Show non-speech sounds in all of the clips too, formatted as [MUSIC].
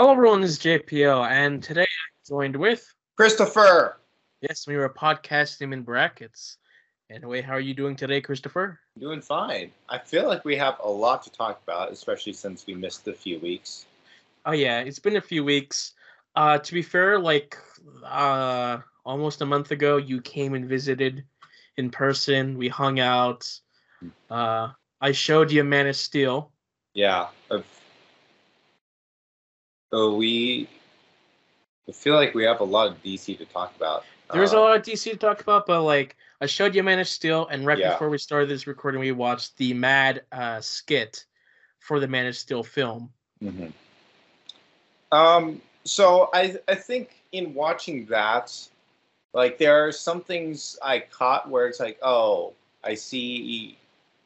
Hello, everyone. This is JPO, and today I'm joined with Christopher. yes, we were podcasting in brackets. Anyway, how are you doing today, Christopher? Doing fine. I feel like we have a lot to talk about, especially since we missed a few weeks. Oh yeah, it's been a few weeks. Uh, to be fair, like uh, almost a month ago, you came and visited in person. We hung out. Uh, I showed you Man of Steel. Yeah. I've- So we I feel like we have a lot of DC to talk about. There's a Uh, lot of DC to talk about, but like I showed you Man of Steel, and right Yeah. before we started this recording, we watched the Mad uh, skit for the Man of Steel film. mhm. Um so I I think in watching that like there are some things I caught where it's like, oh, I see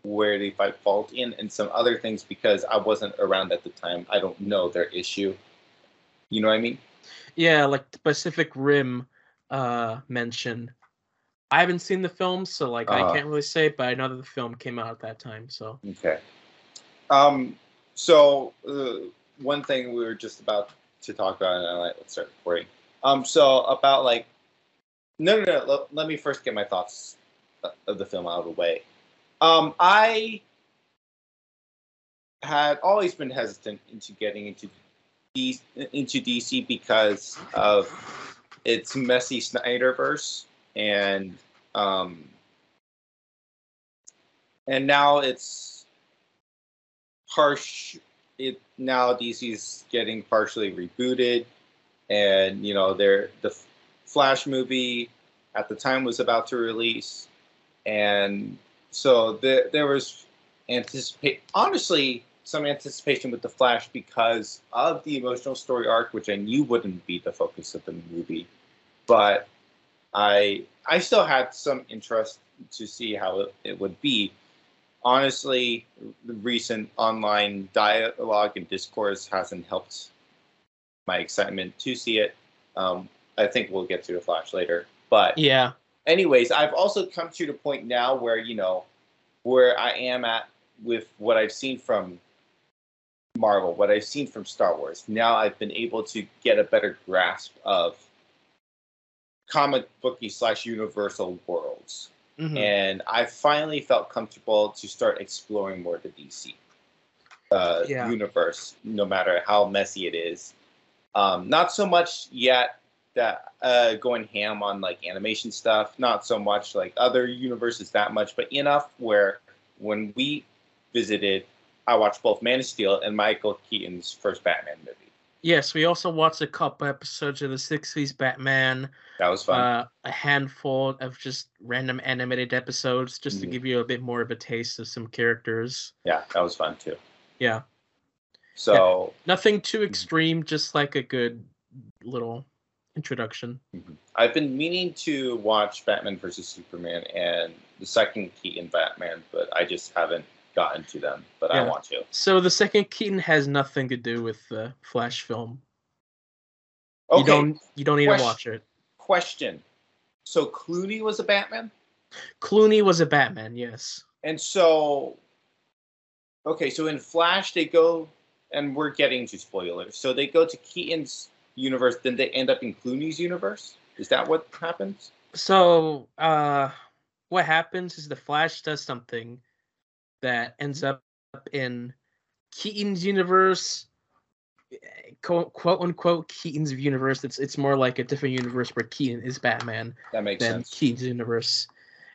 where they find fault in, and some other things because I wasn't around at the time. I don't know their issue. You know what I mean? Yeah, like the Pacific Rim uh, mention. I haven't seen the film, so like I Uh-huh. can't really say, but I know that the film came out at that time. So Okay. Um. So uh, one thing we were just about to talk about, and I'm like, let's start recording. Um. So about like, no, no, no. Let, let me first get my thoughts of the film out of the way. Um. I had always been hesitant into getting into Into DC because of its messy Snyderverse and um and now it's harsh it now DC's getting partially rebooted and you know they're the Flash movie at the time was about to release and so there was anticipate honestly some anticipation with the Flash because of the emotional story arc which I knew wouldn't be the focus of the movie but I I still had some interest to see how it, it would be honestly, the recent online dialogue and discourse hasn't helped my excitement to see it. Um, I think we'll get to the Flash later. But, yeah, anyways, I've also come to the point now where, you know, where I am at with what I've seen from Marvel, what I've seen from Star Wars. Now I've been able to get a better grasp of comic booky slash universal worlds mhm. and I finally felt comfortable to start exploring more the DC uh, Yeah. universe, no matter how messy it is. Um, not so much yet that uh, going ham on like animation stuff. Not so much like other universes that much, but enough where when we visited, I watched both Man of Steel and Michael Keaton's first Batman movie. yes, we also watched a couple episodes of the '60s Batman, That was fun. uh, a handful of just random animated episodes, just to Mhm. give you a bit more of a taste of some characters. yeah, that was fun too. Yeah, So. nothing too Mm-hmm. extreme, just like a good little introduction. Mhm. I've been meaning to watch Batman versus Superman and the second Keaton Batman, but I just haven't gotten to them. But I Yeah. want to. So the second Keaton has nothing to do with the Flash film. Okay. You don't you don't need Question- to watch it. Question. So Clooney was a Batman, Clooney was a Batman, yes. and so. Okay, so in Flash they go, and we're getting to spoilers. So they go to Keaton's universe, then they end up in Clooney's universe. Is that what happens? So uh what happens is the Flash does something that ends up in Keaton's universe eh, quote, quote unquote Keaton's universe. It's it's more like a different universe where Keaton is Batman That makes than sense. Keaton's universe.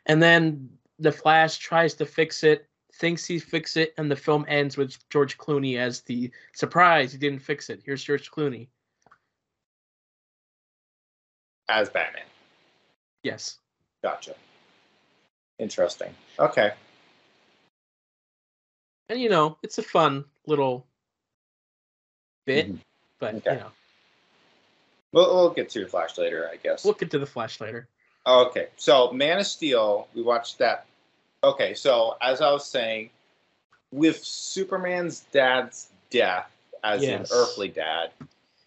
And then the Flash tries to fix it, thinks he fixed it, and the film ends with George Clooney as the surprise. He didn't fix it. Here's George Clooney. As Batman. Yes. Gotcha. Interesting. Okay. And you know, it's a fun little bit, Mhm. but Okay. you know, We'll, we'll get to the Flash later, I guess. we'll get to the Flash later. Okay, so Man of Steel, we watched that. Okay, so as I was saying, with Superman's dad's death, as Yes. an earthly dad,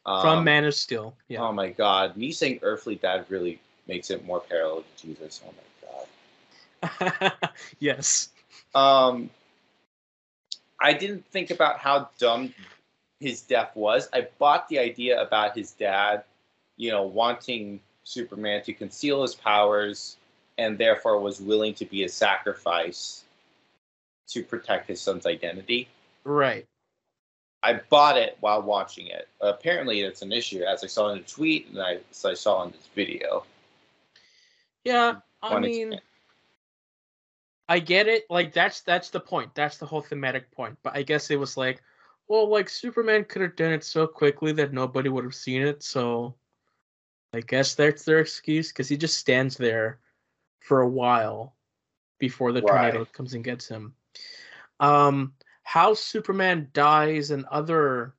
um, From Man of Steel. Yeah. Oh my God, me saying earthly dad really makes it more parallel to Jesus. Oh my God. [LAUGHS] yes. Um, I didn't think about how dumb his death was. I bought the idea about his dad, you know, wanting Superman to conceal his powers and therefore was willing to be a sacrifice to protect his son's identity. Right. I bought it while watching it. Apparently, it's an issue, as I saw in a tweet and I, as I saw in this video. Yeah, I mean, I get it. Like that's that's the point. That's the whole thematic point. But I guess it was like, well, like Superman could have done it so quickly that nobody would have seen it. So, I guess that's their excuse because he just stands there for a while before the right. tornado comes and gets him. Um, how Superman dies in other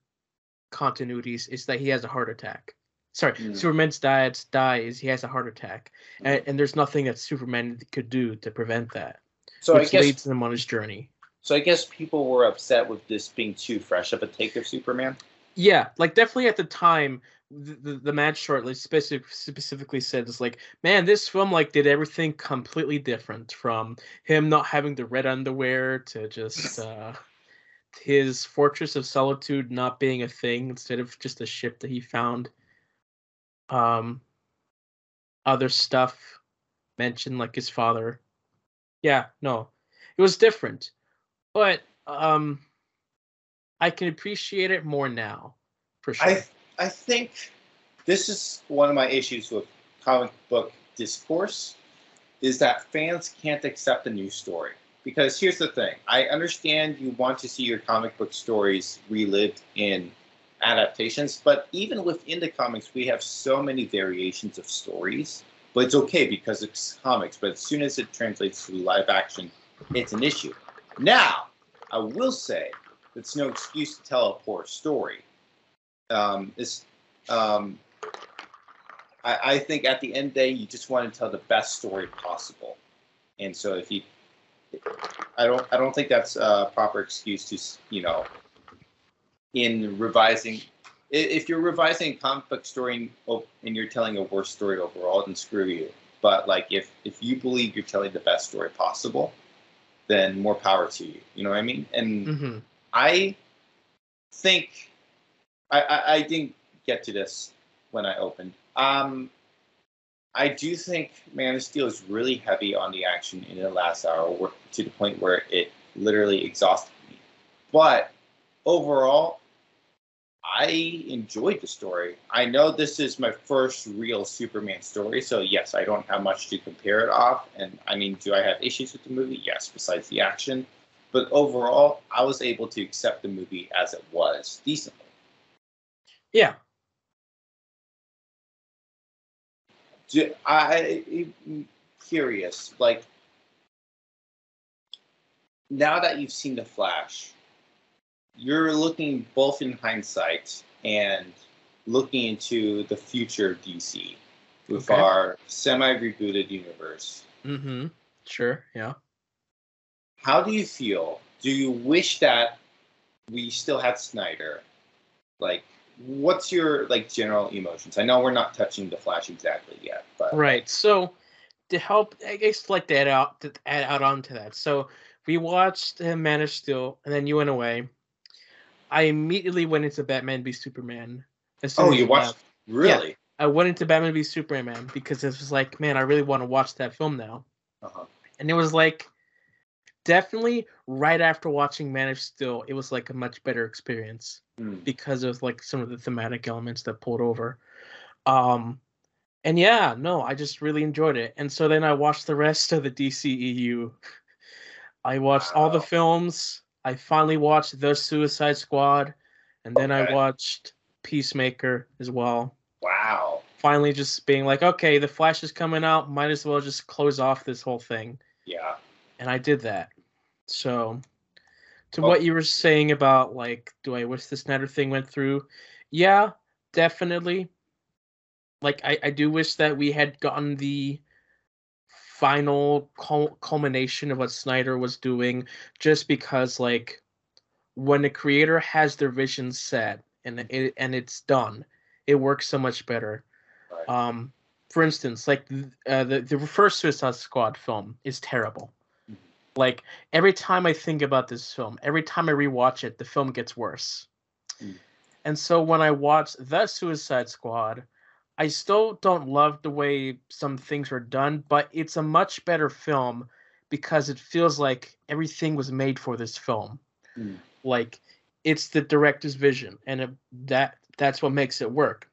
continuities is that he has a heart attack. Sorry, mm. Superman's dies dies. He has a heart attack, and, and, there's nothing that Superman could do to prevent that. So which I guess, leads him on his journey. So I guess people were upset with this being too fresh of a take of Superman. Yeah, like definitely at the time, the, the, the match shortly specific, specifically said it's like, man, this film like did everything completely different from him not having the red underwear to just [LAUGHS] uh his Fortress of Solitude not being a thing instead of just a ship that he found. Um, other stuff mentioned like his father. Yeah, no, it was different, but um, I can appreciate it more now, for sure. I I think this is one of my issues with comic book discourse, is that fans can't accept a new story because here's the thing I understand you want to see your comic book stories relived in adaptations, but even within the comics, we have so many variations of stories. But it's okay because it's comics, but as soon as it translates to live action, it's an issue. Now, I will say it's no excuse to tell a poor story. Um, this, um, I, I think at the end of the day, you just want to tell the best story possible. And so if you I don't I don't think that's a proper excuse to you know in revising if you're revising a comic book story and you're telling a worse story overall then screw you but like if if you believe you're telling the best story possible then more power to you you know what i mean and mm-hmm. i think I, I i didn't get to this when i opened um I do think Man of Steel is really heavy on the action in the last hour to the point where it literally exhausted me. But overall, I enjoyed the story. I know this is my first real Superman story, so yes, I don't have much to compare it off. And I mean, do I have issues with the movie? Yes, besides the action. But overall, I was able to accept the movie as it was decently. Yeah, do, I am curious, like now that you've seen the Flash, you're looking both in hindsight and looking into the future of DC with okay. our semi rebooted universe. Mm-hmm. Sure. Yeah. How do you feel? Do you wish that we still had Snyder? Like, what's your like general emotions? I know we're not touching the Flash exactly yet, but right. So to help, I guess, like to add out to add out onto that. So we watched uh, Man of Steel, and then you went away. I immediately went into Batman v Superman. oh, you watched left. really? Yeah, I went into Batman v Superman because it was like, man, I really want to watch that film now. Uh-huh. And it was like, definitely right after watching Man of Steel, it was like a much better experience mm. because of like some of the thematic elements that pulled over. Um, and yeah, no, I just really enjoyed it. And so then I watched the rest of the DCEU. I watched wow. all the films. I finally watched The Suicide Squad, and then okay. I watched Peacemaker as well. Wow. Finally, just being like, okay, The Flash is coming out. Might as well just close off this whole thing. Yeah. And I did that. So, to oh. what you were saying about like, do I wish the Snyder thing went through? Yeah, definitely. Like, I, I do wish that we had gotten the final culmination of what Snyder was doing, just because like when the creator has their vision set and it and it's done, it works so much better. Right. Um, for instance, like uh, the the first Suicide Squad film is terrible. Like every time I think about this film, every time I rewatch it, the film gets worse. Mm. And so when I watch The Suicide Squad, I still don't love the way some things were done, but it's a much better film because it feels like everything was made for this film. Mm. Like it's the director's vision, and it, that that's what makes it work.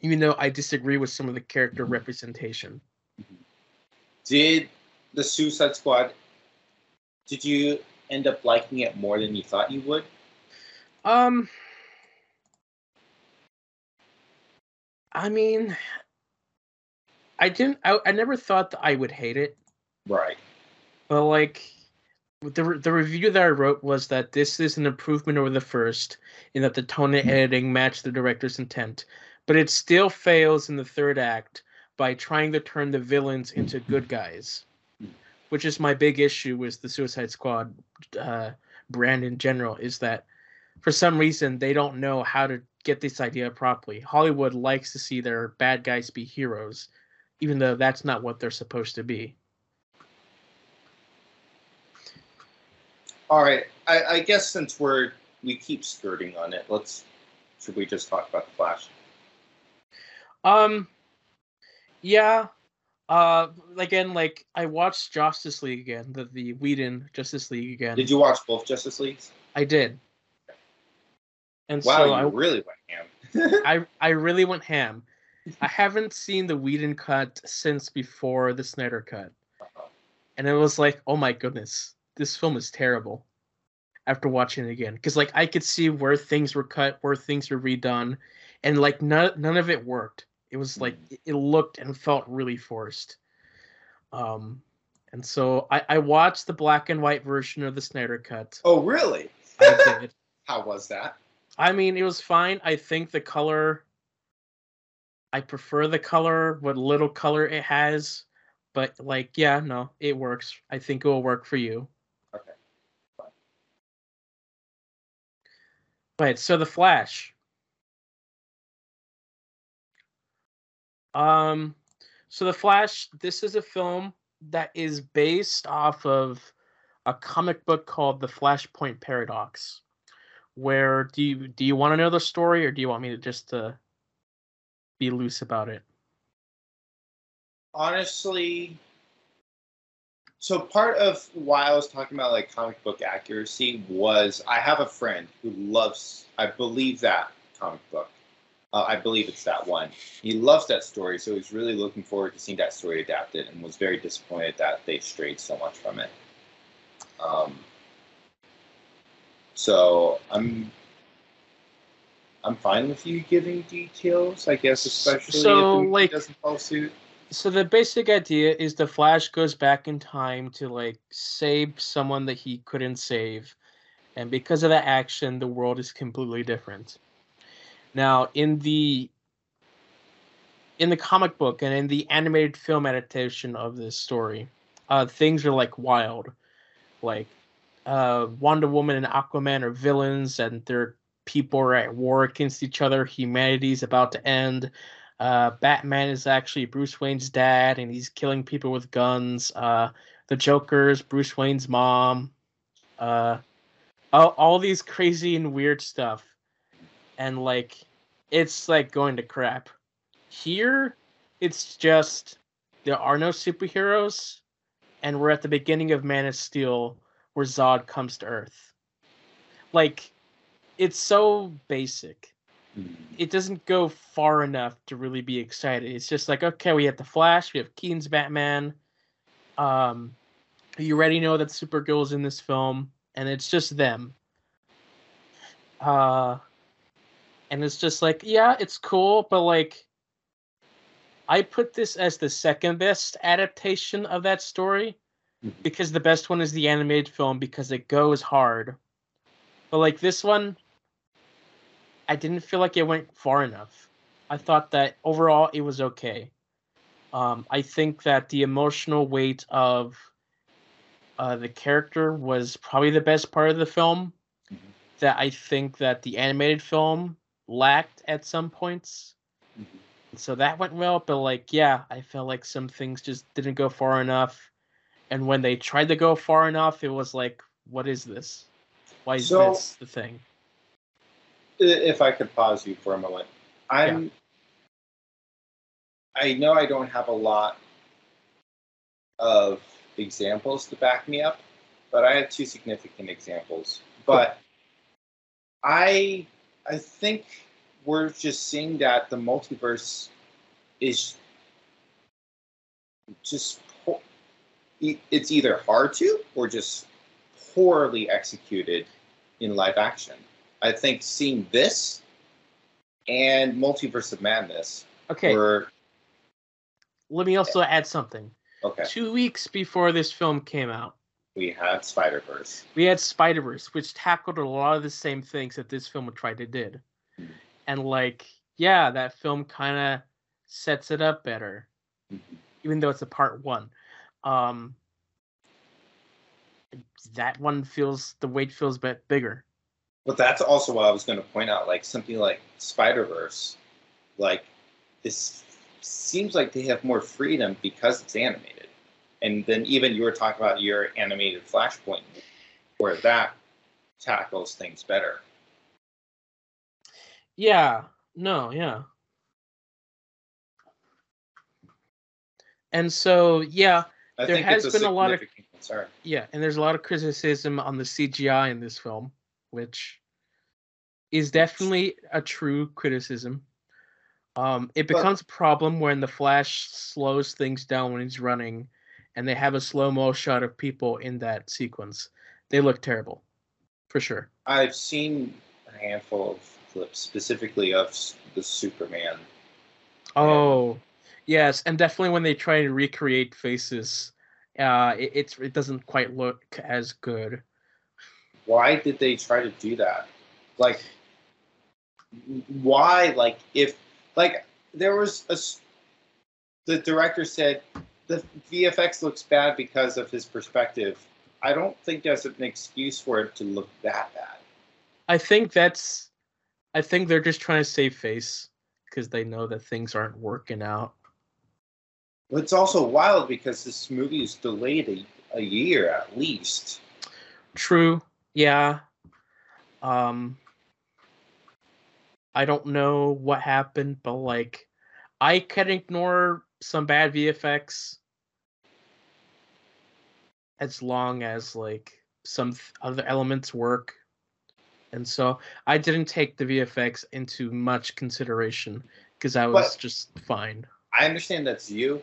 Even though I disagree with some of the character representation. Did the Suicide Squad? Did you end up liking it more than you thought you would? Um, I mean, I didn't. I, I never thought that I would hate it, Right. but like the the review that I wrote was that this is an improvement over the first, in that the tone and editing match the director's intent, but it still fails in the third act by trying to turn the villains into good guys, which is my big issue with the Suicide Squad uh, brand in general. Is that for some reason they don't know how to get this idea properly. Hollywood likes to see their bad guys be heroes, even though that's not what they're supposed to be. All right. I, I guess since we're we keep skirting on it, let's should we just talk about the Flash? Um, yeah. Uh, again, like I watched Justice League again, the the Whedon Justice League again. Did you watch both Justice Leagues? I did. And Wow, so you I, really went ham. [LAUGHS] I I really went ham. I haven't seen the Whedon cut since before the Snyder cut, and it was like, oh my goodness, this film is terrible. After watching it again, because like I could see where things were cut, where things were redone, and like none none of it worked. It was like it- it looked and felt really forced. Um, and so I I watched the black and white version of the Snyder cut. oh, really? I did. [LAUGHS] How was that? I mean, it was fine. I think the color. I prefer the color, what little color it has, but like, yeah, no, it works. I think it will work for you. Okay. Fine. Right. So the Flash. Um, so the Flash. This is a film that is based off of a comic book called The Flashpoint Paradox. Where do you do you want to know the story, or do you want me to just uh, be loose about it? Honestly, so part of why I was talking about like comic book accuracy was I have a friend who loves, I believe that comic book. Uh, I believe it's that one. He loves that story, so he's really looking forward to seeing that story adapted, and was very disappointed that they strayed so much from it. Um, so I'm I'm fine with you giving details, I guess, especially So, if he like- doesn't follow suit. So the basic idea is the Flash goes back in time to like save someone that he couldn't save, and because of that action, the world is completely different. Now, in the in the comic book and in the animated film adaptation of this story, uh, things are like wild, like uh, Wonder Woman and Aquaman are villains, and their people are at war against each other. Humanity's about to end uh, Batman is actually Bruce Wayne's dad, and he's killing people with guns. Uh, the Joker's Bruce Wayne's mom. Uh, all, all these crazy and weird stuff, and like, it's like going to crap. Here, it's just there are no superheroes, and we're at the beginning of Man of Steel, where Zod comes to Earth. Like, it's so basic it doesn't go far enough to really be excited. It's just like, okay, we have the Flash, we have Keaton's Batman. Um, you already know that Supergirl's in this film, and it's just them. Uh, and it's just like, yeah, it's cool, but like, I put this as the second best adaptation of that story. Because the best one is the animated film because it goes hard. But like this one, I didn't feel like it went far enough. I thought that overall it was okay. Um, I think that the emotional weight of uh, the character was probably the best part of the film. Mhm. That I think that the animated film lacked at some points. Mhm. So that went well, but like, yeah, I felt like some things just didn't go far enough. And when they tried to go far enough, it was like, what is this? Why is So- this the thing? if I could pause you for a moment, I'm. I know I don't have a lot of examples to back me up, but I have two significant examples. But I I think we're just seeing that the multiverse is just it's either hard to or just poorly executed in live action. I think seeing this and Multiverse of Madness Okay, were let me also add something. okay. Two weeks before this film came out, We had Spider Verse. we had Spider Verse, which tackled a lot of the same things that this film tried to did, Mhm. and like, yeah, that film kind of sets it up better, even though it's a part one. Um, that one feels the weight feels a bit bigger. But that's also what I was going to point out. Like something like Spider Verse, like this seems like they have more freedom because it's animated. And then even you were talking about your animated Flashpoint, where that tackles things better. Yeah, no, yeah. And so, yeah, I There has a been a lot of- concern. yeah, and there's a lot of criticism on the CGI in this film, which is definitely a true criticism. Um, it But- becomes a problem when the Flash slows things down when he's running, and they have a slow mo shot of people in that sequence. They look terrible, for sure. I've seen a handful of clips specifically of the Superman. Oh, yes, and definitely when they try to recreate faces, uh, it, it's it doesn't quite look as good. Why did they try to do that? Like, why? Like, if like there was a, the director said the VFX looks bad because of his perspective. I don't think there's an excuse for it to look that bad. I think that's, I think they're just trying to save face because they know that things aren't working out. But it's also wild because this movie is delayed a, a year at least. True, yeah. Um, I don't know what happened, but like, I can ignore some bad VFX as long as like some th- other elements work. And so I didn't take the VFX into much consideration because I was But- just fine. I understand that's you,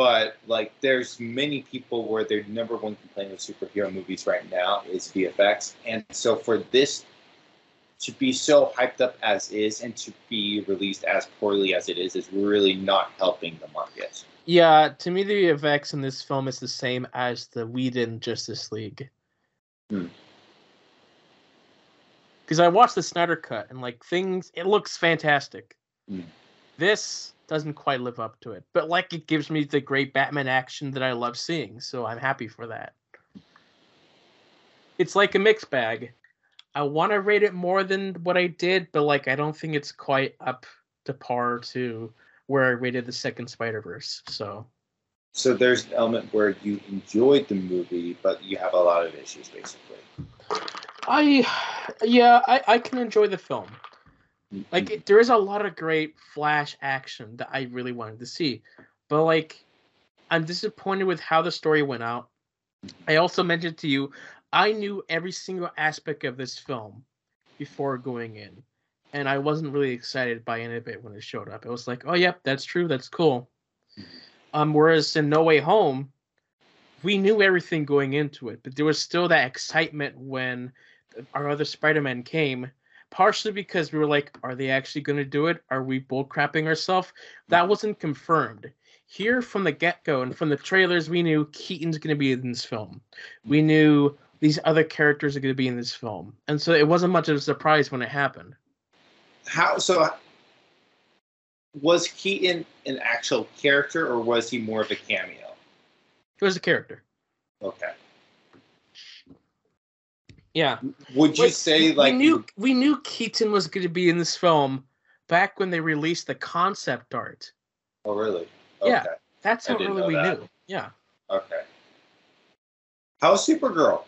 but like there's many people where their number one complaint with superhero movies right now is VFX, and so for this to be so hyped up as is and to be released as poorly as it is is really not helping the market. Yeah, to me, the VFX in this film is the same as the Whedon Justice League. Hmm. Because I watched the Snyder Cut and like things, it looks fantastic. Hmm. This doesn't quite live up to it, but like it gives me the great Batman action that I love seeing, so I'm happy for that. It's like a mixed bag. I want to rate it more than what I did, but like I don't think it's quite up to par to where I rated the second Spider Verse. So. So there's an element where you enjoyed the movie, but you have a lot of issues basically. I, yeah, I, I can enjoy the film. Like, it, there is a lot of great Flash action that I really wanted to see, but like, I'm disappointed with how the story went out. I also mentioned to you, I knew every single aspect of this film before going in, and I wasn't really excited by any of it when it showed up. It was like, oh, yep, that's true, that's cool. Um, whereas in No Way Home, we knew everything going into it, but there was still that excitement when our other Spider-Man came. Partially because we were like, are they actually going to do it? Are we bull crapping ourselves? That wasn't confirmed. Here from the get go and from the trailers, we knew Keaton's going to be in this film. We knew these other characters are going to be in this film. And so it wasn't much of a surprise when it happened. How so? Uh, was Keaton an actual character, or was he more of a cameo? He was a character. Okay. Yeah. Would you say like we knew we knew Keaton was going to be in this film back when they released the concept art. Oh, really? Yeah. That's how know we that. knew. Yeah. Okay. How's Supergirl?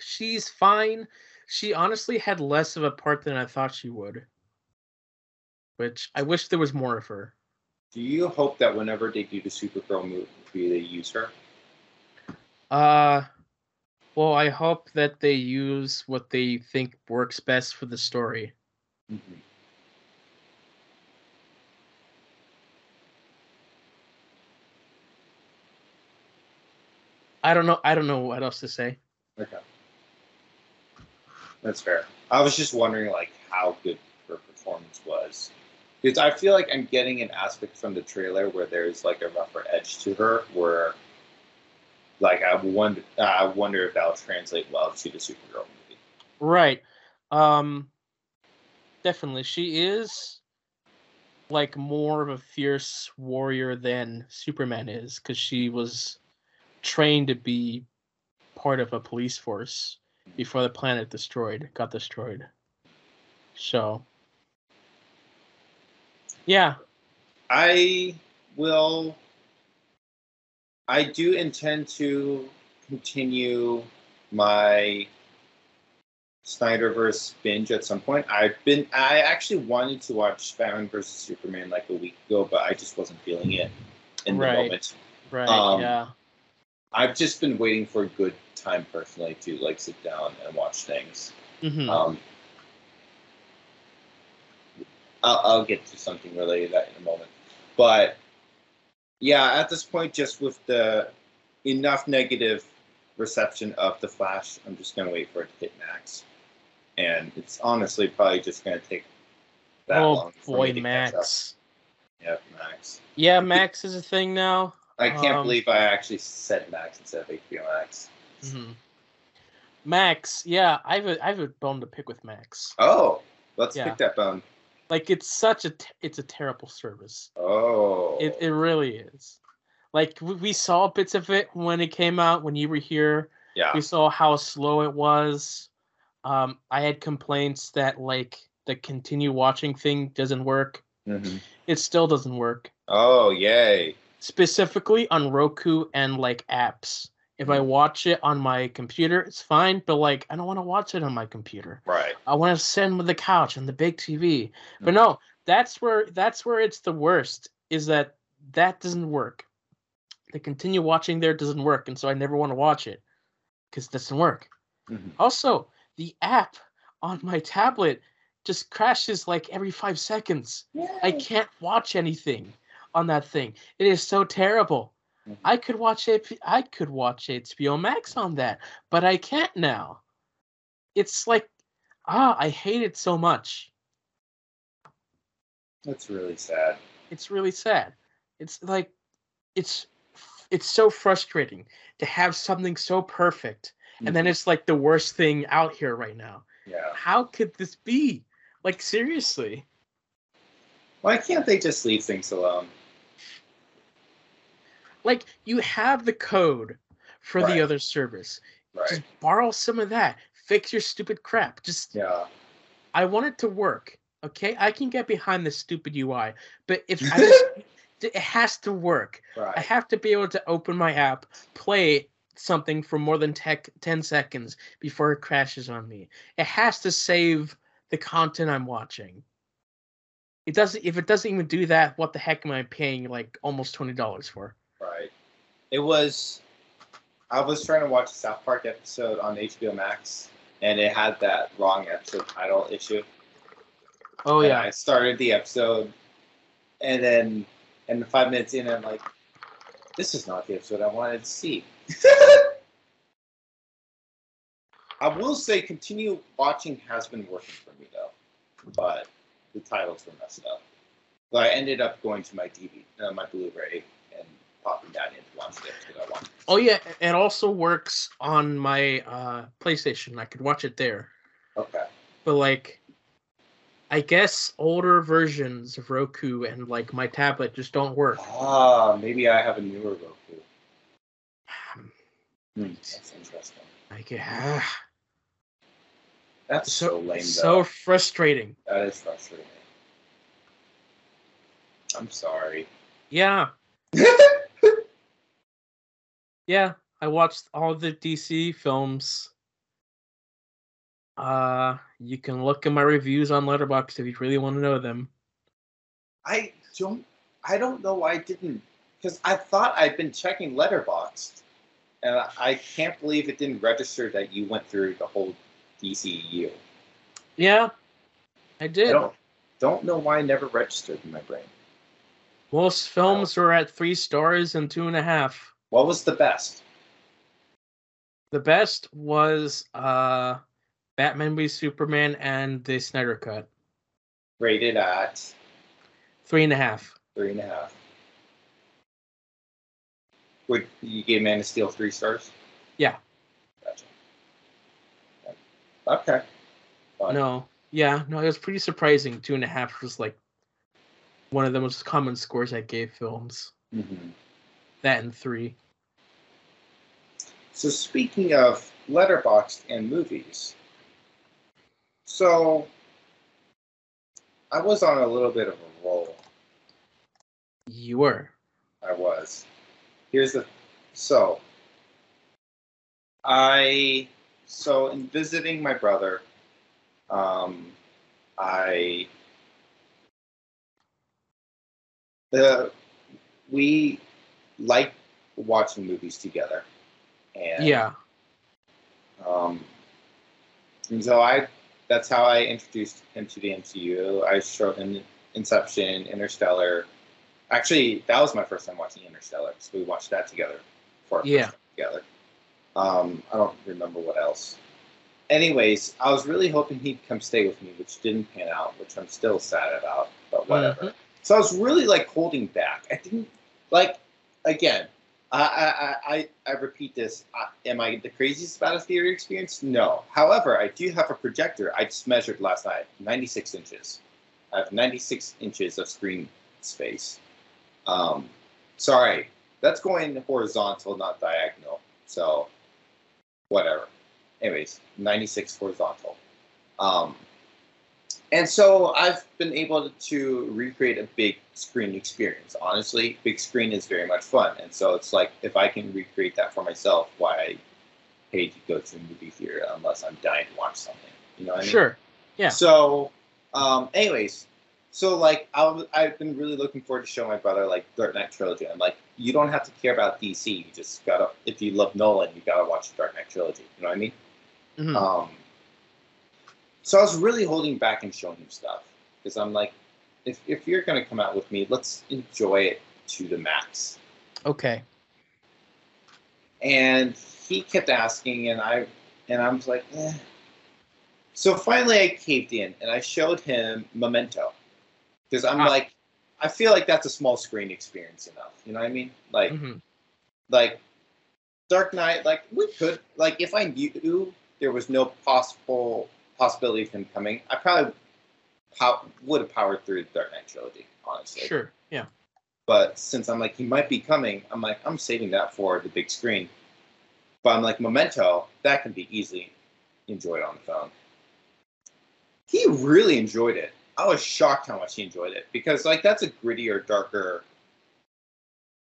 She's fine. she honestly had less of a part than I thought she would. Which I wish there was more of her. Do you hope that whenever they do the Supergirl movie, they use her? Uh well, I hope that they use what they think works best for the story. Mm-hmm. I don't know. I don't know what else to say. Okay. That's fair. I was just wondering, like, how good her performance was. Because I feel like I'm getting an aspect from the trailer where there's, like, a rougher edge to her, where, like, I wonder, I wonder if that'll translate well to the Supergirl movie. Right. Um. Definitely, she is like more of a fierce warrior than Superman is, because she was trained to be part of a police force before the planet destroyed got destroyed. So yeah. I will I do intend to continue my Snyderverse binge at some point. I've been I actually wanted to watch Batman versus Superman like a week ago, but I just wasn't feeling it in Right. the moment. Right. Um, yeah. I've just been waiting for a good time personally to like sit down and watch things. hmm Um, I'll, I'll get to something related to that in a moment, but yeah, at this point, just with the enough negative reception of the Flash, I'm just gonna wait for it to hit max, and it's honestly probably just gonna take that oh long. for boy, me to catch. Max. Yeah, Max. Yeah, Max is a thing now. I can't Um, believe I actually said Max instead of HBO Max. hmm Max, yeah, I have a I have a bone to pick with Max. Oh, let's Yeah. pick that bone. Like it's such a t- it's a terrible service. Oh, It it really is. Like we, we saw bits of it when it came out when you were here. yeah. We saw how slow it was. Um, I had complaints that like the continue watching thing doesn't work. hmm It still doesn't work. Oh, yay! Specifically on Roku and like apps. If I watch it on my computer, it's fine, but like I don't want to watch it on my computer. Right. I want to sit on the couch and the big TV. But Mhm. no, that's where that's where it's the worst. Is that that doesn't work. The continue watching there doesn't work, and so I never want to watch it because it doesn't work. Mhm. Also, the app on my tablet just crashes like every five seconds. I can't watch anything on that thing. It is so terrible. I could watch it. I could watch HBO Max on that, but I can't now. It's like, ah, I hate it so much. That's really sad. It's really sad. It's like, it's, it's so frustrating to have something so perfect, and then it's like the worst thing out here right now. yeah. How could this be? Like seriously. Why can't they just leave things alone? Like you have the code for Right. the other service. Right. Just borrow some of that. Fix your stupid crap. Just Yeah. I want it to work. Okay, I can get behind the stupid UI, but if I [LAUGHS] just, it has to work. I have to be able to open my app, play something for more than tech, 10 seconds before it crashes on me. It has to save the content I'm watching. It doesn't if it doesn't even do that, what the heck am I paying like almost $20 for? Right. It was. I was trying to watch a South Park episode on HBO Max, and it had that wrong episode title issue. Oh And yeah. I started the episode, and then, and five minutes in, I'm like, "This is not the episode I wanted to see." [LAUGHS] I will say, continue watching has been working for me though, but the titles were messed up. But I ended up going to my DVD, uh, my Blu-ray, popping that in to watch the episode I Oh yeah, it also works on my uh PlayStation. I could watch it there. Okay. But like I guess older versions of Roku and like my tablet just don't work. Ah, maybe I have a newer Roku. Hmm, that's interesting. Like ah, That's so, so lame, so though. frustrating. That is frustrating. I'm sorry. Yeah, [LAUGHS] yeah. I watched all the DC films Uh, you can look at my reviews on Letterboxd if you really want to know them. I don't. I don't know why I didn't, because I thought I'd been checking Letterboxd, and I can't believe it didn't register that you went through the whole DCU. Yeah, I I did. don't don't know why I never registered in my brain. Most films were at three stars and two and a half. What was the best? The best was uh, Batman v Superman and the Snyder Cut. Rated at Three and a half. three and a half. Would you gave Man of Steel three stars? Yeah. Gotcha. Okay. Fine. No, yeah, no, it was pretty surprising. Two and a half was like one of the most common scores I gave films. Mhm. That and three. So speaking of Letterboxd and movies, so I was on a little bit of a roll. You were. I was. Here's the so I so in visiting my brother, um, I the we like watching movies together, and Yeah. um, and so I that's how I introduced him to the MCU. I showed him Inception, Interstellar. Actually, that was my first time watching Interstellar, so we watched that together. For our first Yeah. time together. Um, I don't remember what else. Anyways, I was really hoping he'd come stay with me, which didn't pan out, which I'm still sad about. But whatever. Mhm. So I was really like holding back. I didn't like again. I I I, repeat this. Am I the craziest about a theater experience? No. However, I do have a projector. I just measured last night, 96 inches. I have 96 inches of screen space. Um, sorry, that's going horizontal, not diagonal. So, whatever. Anyways, 96 horizontal. Um, and so I've been able to recreate a big screen experience. Honestly, big screen is very much fun. And so it's like, if I can recreate that for myself, why pay to go to a movie theater unless I'm dying to watch something? You know what I mean? Sure. Yeah. So, um, anyways, so like I was, I've been really looking forward to show my brother like Dark Knight trilogy. I'm like, you don't have to care about DC. You just gotta, if you love Nolan, you gotta watch the Dark Knight trilogy. You know what I mean? Mhm. Um, so I was really holding back and showing him stuff because I'm like, if if you're gonna come out with me, let's enjoy it to the max. Okay. and he kept asking and i and i was like eh. so finally i caved in and i showed him memento because i'm Ah. like i feel like that's a small screen experience enough you know what i mean like Mhm. like dark knight like we could like if i knew there was no possible possibility of him coming i probably pow- would have powered through the dark knight trilogy honestly Sure. Yeah. but since I'm like, he might be coming, I'm like, I'm saving that for the big screen. But I'm like, Memento, that can be easily enjoyed on the phone. He really enjoyed it. I was shocked how much he enjoyed it because, like, that's a grittier, darker,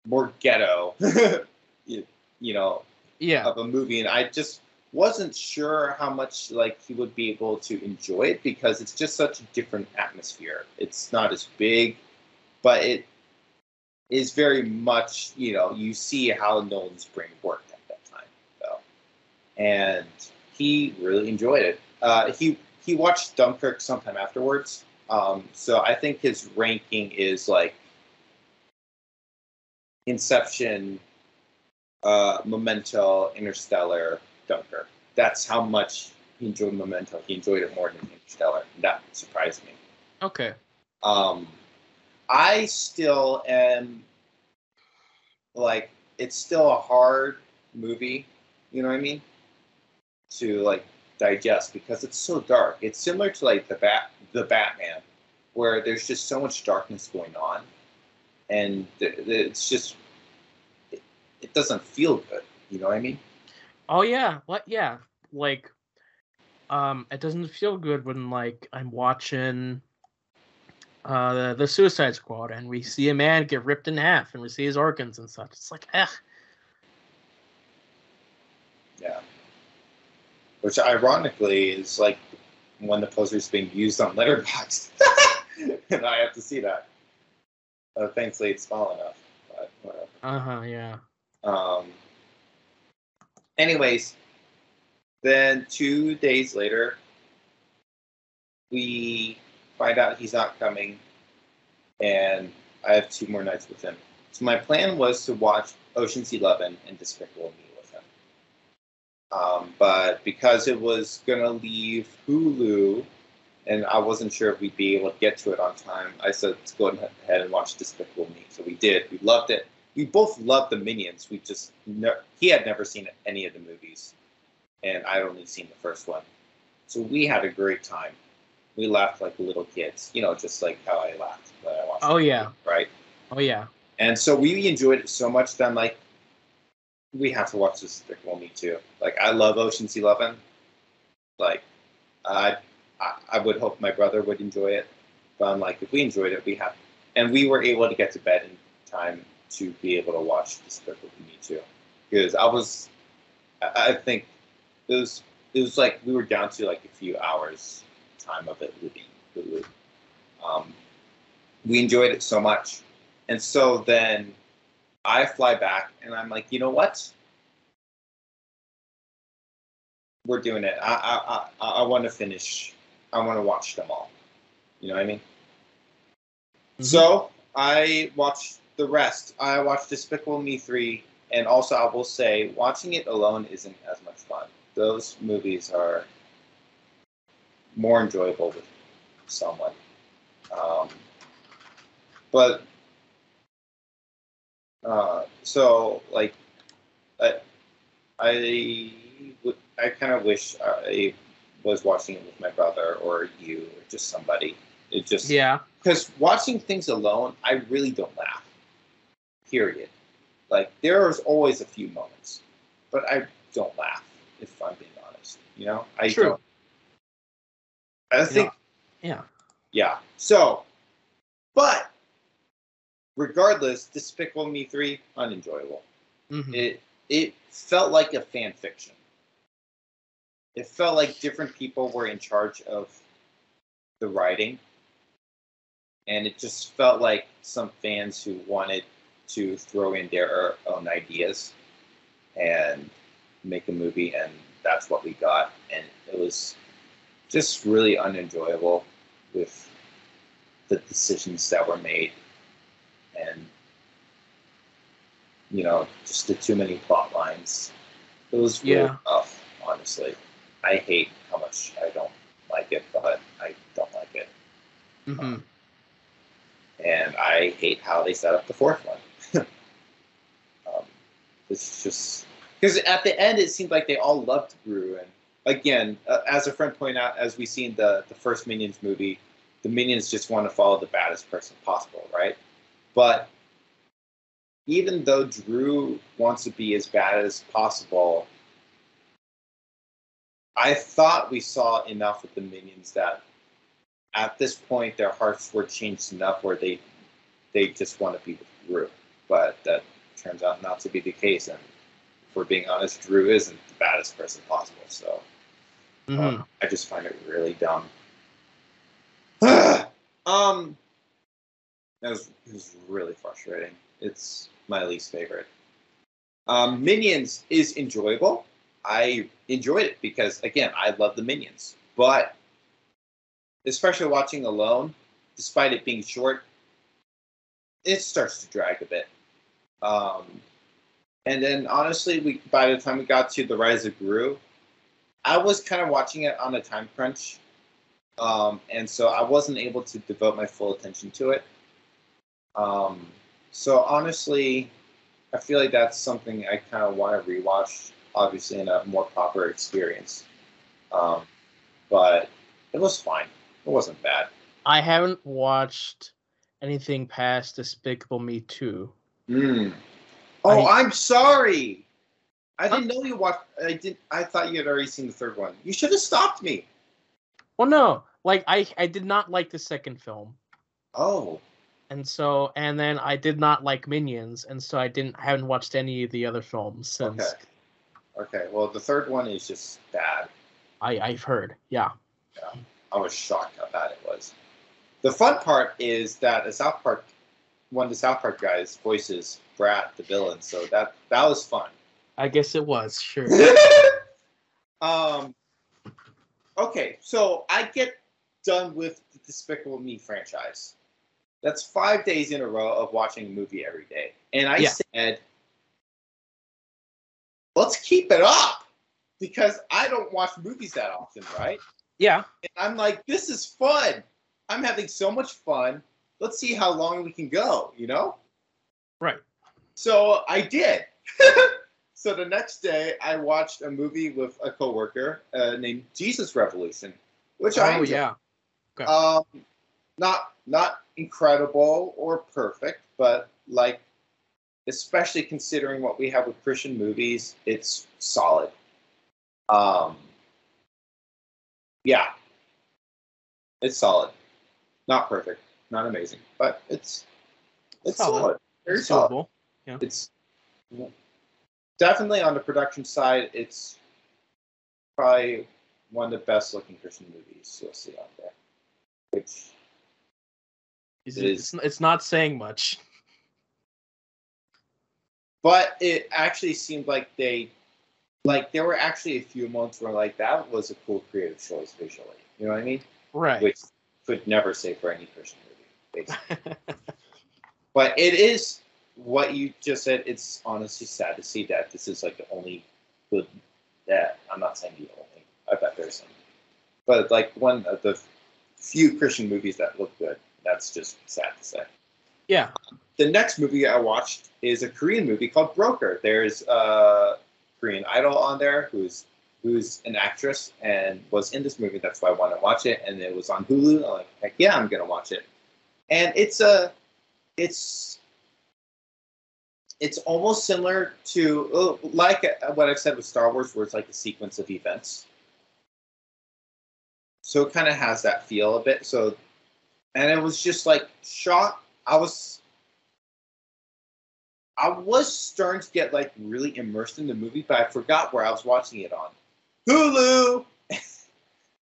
more ghetto, [LAUGHS] you, you know, Yeah. of a movie, and I just wasn't sure how much like he would be able to enjoy it because it's just such a different atmosphere. It's not as big, but it is very much you know you see how Nolan's brain worked at that time, though, and he really enjoyed it. Uh, he he watched Dunkirk sometime afterwards, um, so I think his ranking is like Inception, uh, Memento, Interstellar, Dunkirk. That's how much he enjoyed Memento. He enjoyed it more than Interstellar. That surprised me. Okay. Um, I still am like it's still a hard movie. You know what I mean? To like digest because it's so dark. It's similar to like the bat the Batman, where there's just so much darkness going on, and th- th- it's just it, it doesn't feel good. You know what I mean? Oh yeah. What? Yeah. Like, um, it doesn't feel good when like I'm watching uh the, the Suicide Squad and we see a man get ripped in half and we see his organs and such. It's like, eh. Yeah. which ironically is like when the poster is being used on Letterboxd, [LAUGHS] and I have to see that. Uh, thankfully, it's small enough. But whatever. Uh huh. Yeah. Um, anyways, then two days later, we find out he's not coming, and I have two more nights with him. So my plan was to watch Ocean's Eleven and Despicable Me with him. Um, but because it was gonna leave Hulu, and I wasn't sure if we'd be able to get to it on time, I said let's go ahead and watch Despicable Me. So we did. We loved it. We both loved the Minions. We just ne- he had never seen any of the movies, and I'd only seen the first one. So we had a great time. We laughed like little kids, you know, just like how I laughed when I watched. Oh yeah. movie, right. Oh yeah. And so we enjoyed it so much that I'm like, we have to watch this Despicable Me too. Like I love Ocean's Eleven. Like I, I I would hope my brother would enjoy it. But I'm like, if we enjoyed it, we have and we were able to get to bed in time to be able to watch Despicable Me too. Because I was I, think it was it was like we were down to like a few hours time of it leaving Hulu. Um, we enjoyed it so much. And so then I fly back and I'm like, you know what? We're doing it. I I I, I want to finish. I want to watch them all. You know what I mean? Mhm. So I watched the rest. I watched Despicable Me three, and also I will say, watching it alone isn't as much fun. Those movies are more enjoyable with someone. Um, but uh, so like I I would I kind of wish I was watching it with my brother or you or just somebody. It just Yeah. because watching things alone, I really don't laugh. Period. Like there's always a few moments, but I don't laugh if I'm being honest. You know, I True. don't. I think Yeah. yeah. So, but regardless, Despicable Me three unenjoyable. Mhm. It it felt like a fan fiction. It felt like different people were in charge of the writing, and it just felt like some fans who wanted to throw in their own ideas and make a movie, and that's what we got. And it was just really unenjoyable with the decisions that were made and you know just the too many plot lines it was really Yeah. tough honestly i hate how much i don't like it but i don't like it Mhm. and i hate how they set up the fourth one um, it's just because at the end it seemed like they all loved Gru and again uh, as a friend pointed out as we seen the the first minions movie the minions just want to follow the baddest person possible right? But even though Gru wants to be as bad as possible i thought we saw enough with the minions that at this point their hearts were changed enough where they they just want to be with Gru but that turns out not to be the case and if we're being honest Gru isn't the baddest person possible so uh, I just find it really dumb. [SIGHS] um, that was, it was really frustrating. It's my least favorite. Um, Minions is enjoyable. I enjoyed it because, again, I love the Minions. But, especially watching alone, despite it being short, it starts to drag a bit. Um, and then, honestly, we by the time we got to the Rise of Gru, I was kind of watching it on a time crunch, um, and so I wasn't able to devote my full attention to it. Um, so honestly, I feel like that's something I kind of want to rewatch, obviously in a more proper experience. Um, but it was fine. It wasn't bad. I haven't watched anything past Despicable Me 2. Mm. Oh, I- I'm sorry. I didn't know you watched. I did. I thought you had already seen the third one. You should have stopped me. Well, no, like I I did not like the second film, Oh, and so and then I did not like Minions, and so I didn't I haven't watched any of the other films since. Okay. Okay, well, the third one is just bad. I I've heard. Yeah. Yeah. I was shocked how bad it was. The fun part is that the South Park, one of the South Park guys voices Bratt, the villain. So that that was fun. I guess it was sure. [LAUGHS] um. Okay, so I get done with the Despicable Me franchise. That's five days in a row of watching a movie every day, and I Yeah. said, "Let's keep it up," because I don't watch movies that often, right? Yeah. And I'm like, this is fun. I'm having so much fun. Let's see how long we can go, you know? Right. So I did. [LAUGHS] so the next day, I watched a movie with a coworker uh, named Jesus Revolution, which I Oh enjoyed. yeah. Um, not not incredible or perfect, but like, especially considering what we have with Christian movies, it's solid. Um, yeah, it's solid. Not perfect, not amazing, but it's it's Solid. solid. Very It's solid. doable. It's definitely on the production side. It's probably one of the best looking Christian movies you'll see out there. Which It's, It it's, it's not saying much. but it actually seemed like they like there were actually a few moments where like that was a cool creative choice visually you know what i mean Right. which could never say for any christian basically. but it is what you just said it's honestly sad to see that this is like the only good that i'm not saying the only i bet there's some but like one of the few christian movies that look good that's just sad to say yeah. the next movie I watched is a Korean movie called Broker. There's a Korean idol on there who's who's an actress and was in this movie. That's why I wanted to watch it, and it was on Hulu. I'm like, heck yeah, I'm gonna watch it. And it's a, it's, it's almost similar to oh, like uh, what I've said with Star Wars, where it's like a sequence of events. So it kind of has that feel a bit. So, and it was just like shot. I was I was starting to get like really immersed in the movie, but I forgot where I was watching it on. Hulu. [LAUGHS]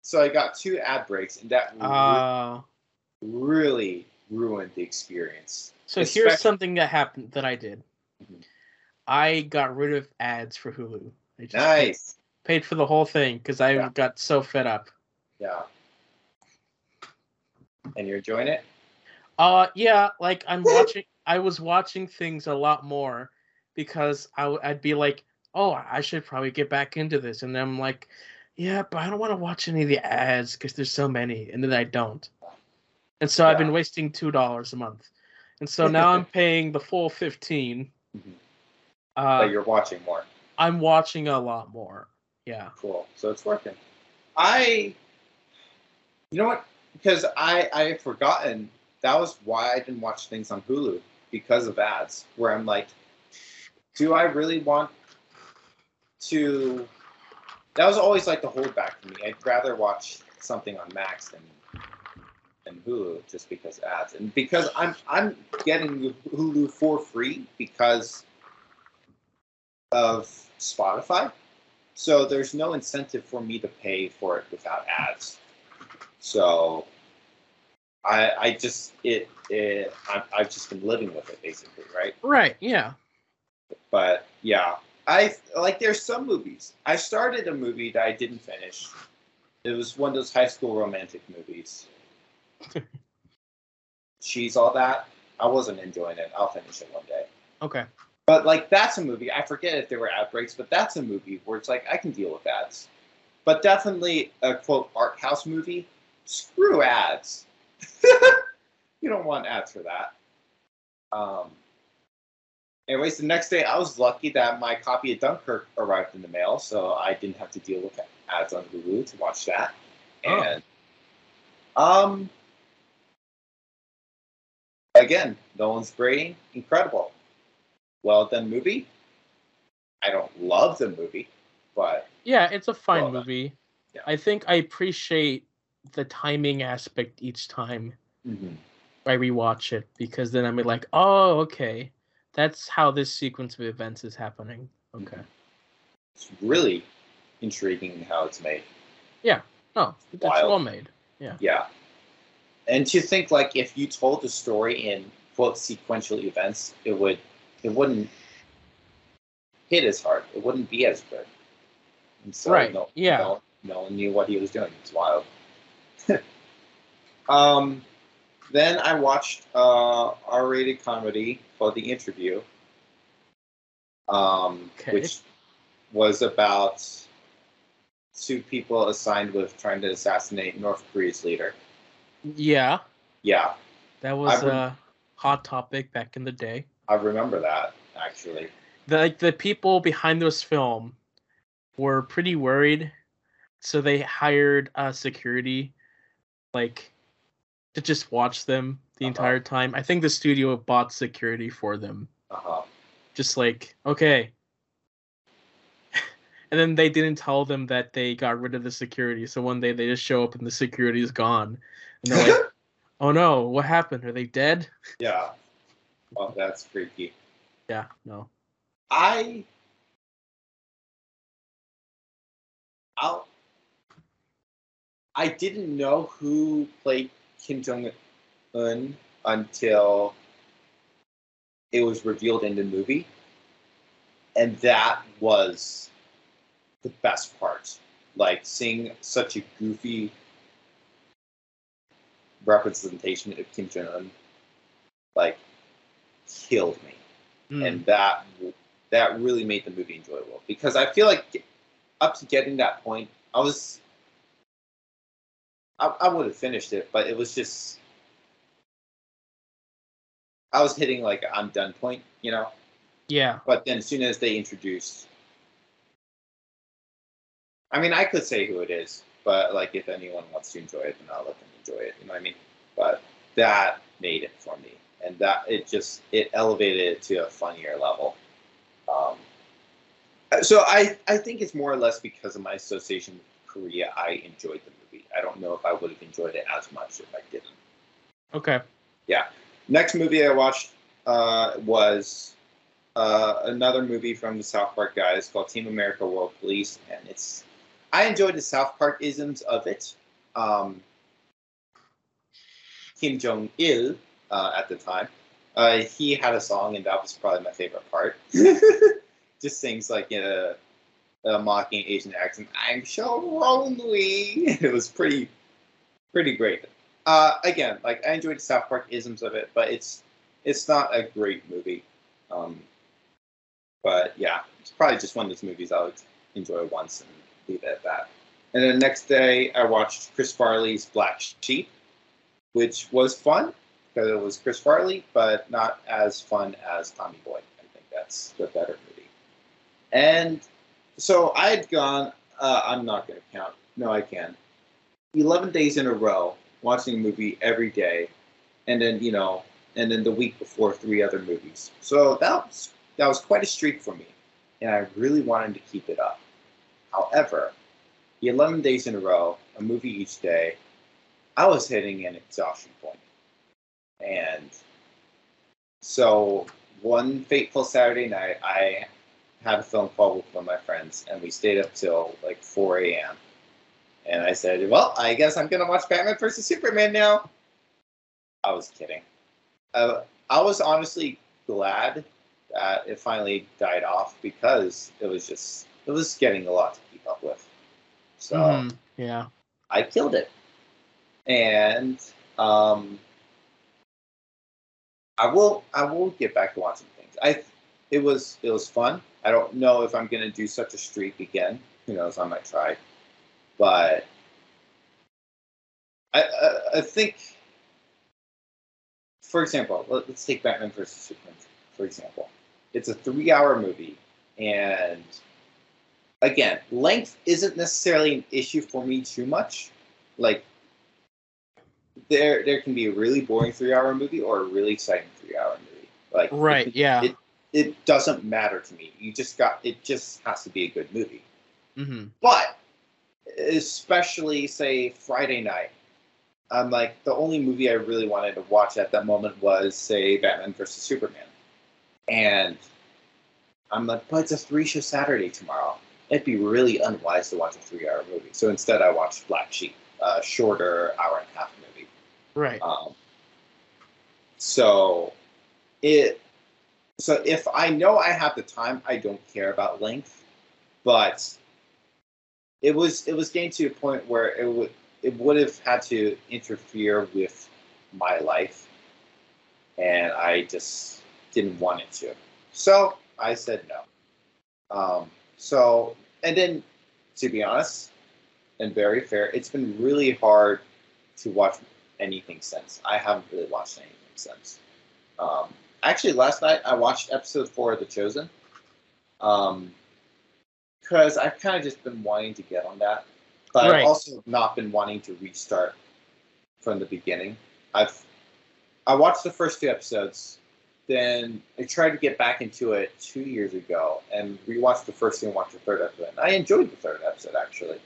so I got two ad breaks, and that Uh, really ruined the experience. so Especially- here's something that happened that I did. Mhm. I got rid of ads for Hulu. I just paid, Nice. paid for the whole thing because I Yeah. got so fed up. Yeah. And you're enjoying it? Uh, yeah, like I'm watching. [LAUGHS] I was watching things a lot more because I w- I'd be like, oh, I should probably get back into this, and then I'm like, yeah, but I don't want to watch any of the ads because there's so many, and then I don't. And so I've been wasting two dollars a month, and so now I'm [LAUGHS] paying the full fifteen. Mhm. Uh, but you're watching more. I'm watching a lot more. Yeah. Cool. So it's working. I, you know what? Because I I had forgotten that was why I didn't watch things on Hulu because of ads. Where I'm like, do I really want to? That was always like the holdback for me. I'd rather watch something on Max than than Hulu just because ads, and because I'm I'm getting Hulu for free because of Spotify. So there's no incentive for me to pay for it without ads. So I I just it, it I've, I've just been living with it basically, right? Right. Yeah. But yeah, I like there's some movies. I started a movie that I didn't finish. It was one of those high school romantic movies. She's all that. I wasn't enjoying it. I'll finish it one day. Okay. But like that's a movie. I forget if there were outbreaks, but that's a movie where it's like I can deal with ads. But definitely a quote art house movie. Screw ads. [LAUGHS] you don't want ads for that. Um. Anyways, the next day I was lucky that my copy of Dunkirk arrived in the mail, so I didn't have to deal with ads on Hulu to watch that. Oh. And um, again, Nolan's Brady, incredible well done movie. I don't love the movie, but Yeah, it's a fine Well movie. Yeah. I think I appreciate the timing aspect each time mm-hmm. I rewatch it because then I'm like, oh, okay, that's how this sequence of events is happening. Okay. it's really intriguing how it's made. Yeah, no, it's Wild. well made. Yeah, yeah. And to think like if you told the story in quote sequential events, it would it wouldn't hit as hard. It wouldn't be as good. And so Right, no, yeah. no, no one knew what he was doing. It's wild. [LAUGHS] um then I watched uh R rated comedy called The Interview. Um Okay. which was about two people assigned with trying to assassinate North Korea's leader. Yeah, Yeah, that was rem- a hot topic back in the day. I remember that actually. The like the people behind this film were pretty worried, so they hired uh, security, like, to just watch them the Uh-huh. entire time. I think the studio bought security for them. Uh-huh. just like okay [LAUGHS] and then they didn't tell them that they got rid of the security so one day they just show up and the security is gone and they're like [LAUGHS] oh no what happened are they dead yeah. Well, that's freaky. yeah no I I'll, I didn't know who played Kim Jong Un until it was revealed in the movie, and that was the best part. Like seeing such a goofy representation of Kim Jong Un, like killed me. Mm, and that that really made the movie enjoyable. Because I feel like up to getting that point, I was I, I would have finished it, but it was just I was hitting like I'm done point, you know. yeah. But then as soon as they introduced, I mean, I could say who it is, but like if anyone wants to enjoy it, then I'll let them enjoy it. You know what I mean? But that made it for me, and that it just it elevated it to a funnier level. Um, so I I think it's more or less because of my association with Korea. I enjoyed the movie. I don't know if I would have enjoyed it as much if I didn't. okay Yeah. Next movie I watched uh, was uh, another movie from the South Park guys called Team America World Police, and it's I enjoyed the South Park isms of it. Um, Kim Jong Il uh, at the time, uh, he had a song, and that was probably my favorite part. [LAUGHS] Just sings like in a, a mocking Asian accent. I'm so lonely. [LAUGHS] It was pretty, pretty great. Uh, again, like I enjoyed the South Park isms of it, but it's it's not a great movie. Um, but yeah, it's probably just one of those movies I would enjoy once and leave it at that. And then next day, I watched Chris Farley's Black Sheep, which was fun because it was Chris Farley, but not as fun as Tommy Boy. I think that's the better movie. And so I had gone. Uh, I'm not going to count. No, I can. Eleven days in a row watching a movie every day, and then you know, and then the week before three other movies. So that was that was quite a streak for me, and I really wanted to keep it up. However, the eleven days in a row, a movie each day, I was hitting an exhaustion point, and so one fateful Saturday night, I had a phone call with one of my friends, and we stayed up till like 4 a.m. And I said, "Well, I guess I'm gonna watch Batman versus Superman now." I was kidding. Uh, I was honestly glad that it finally died off because it was just it was getting a lot to keep up with. So Mhm, yeah I killed it, and um, I will I will get back to watching things. I it was it was fun. I don't know if I'm gonna do such a streak again. Who knows? I might try, but I I, I think, for example, let, let's take Batman versus Superman for example. It's a three-hour movie, and again, length isn't necessarily an issue for me too much. Like there there can be a really boring three hour movie or a really exciting three hour movie. Like right it, yeah it, it doesn't matter to me. You just got it just has to be a good movie. hmm But especially say Friday night. I'm like the only movie I really wanted to watch at that moment was say Batman versus Superman. And I'm like, but it's a three show Saturday tomorrow. it'd be really unwise to watch a three-hour movie. So instead, I watched Black Sheep, a shorter hour and a half. Right. Um, so it so if I know I have the time, I don't care about length, but it was it was getting to a point where it would it would have had to interfere with my life, and I just didn't want it to. So I said no. Um, so and then to be honest and very fair, it's been really hard to watch anything since. I haven't really watched anything since. Um, actually, last night I watched episode four of The Chosen. Um, because I've kind of just been wanting to get on that, but Right. I've also not been wanting to restart from the beginning. I've I watched the first two episodes, then I tried to get back into it two years ago and rewatched the first and watched the third episode. And I enjoyed the third episode actually,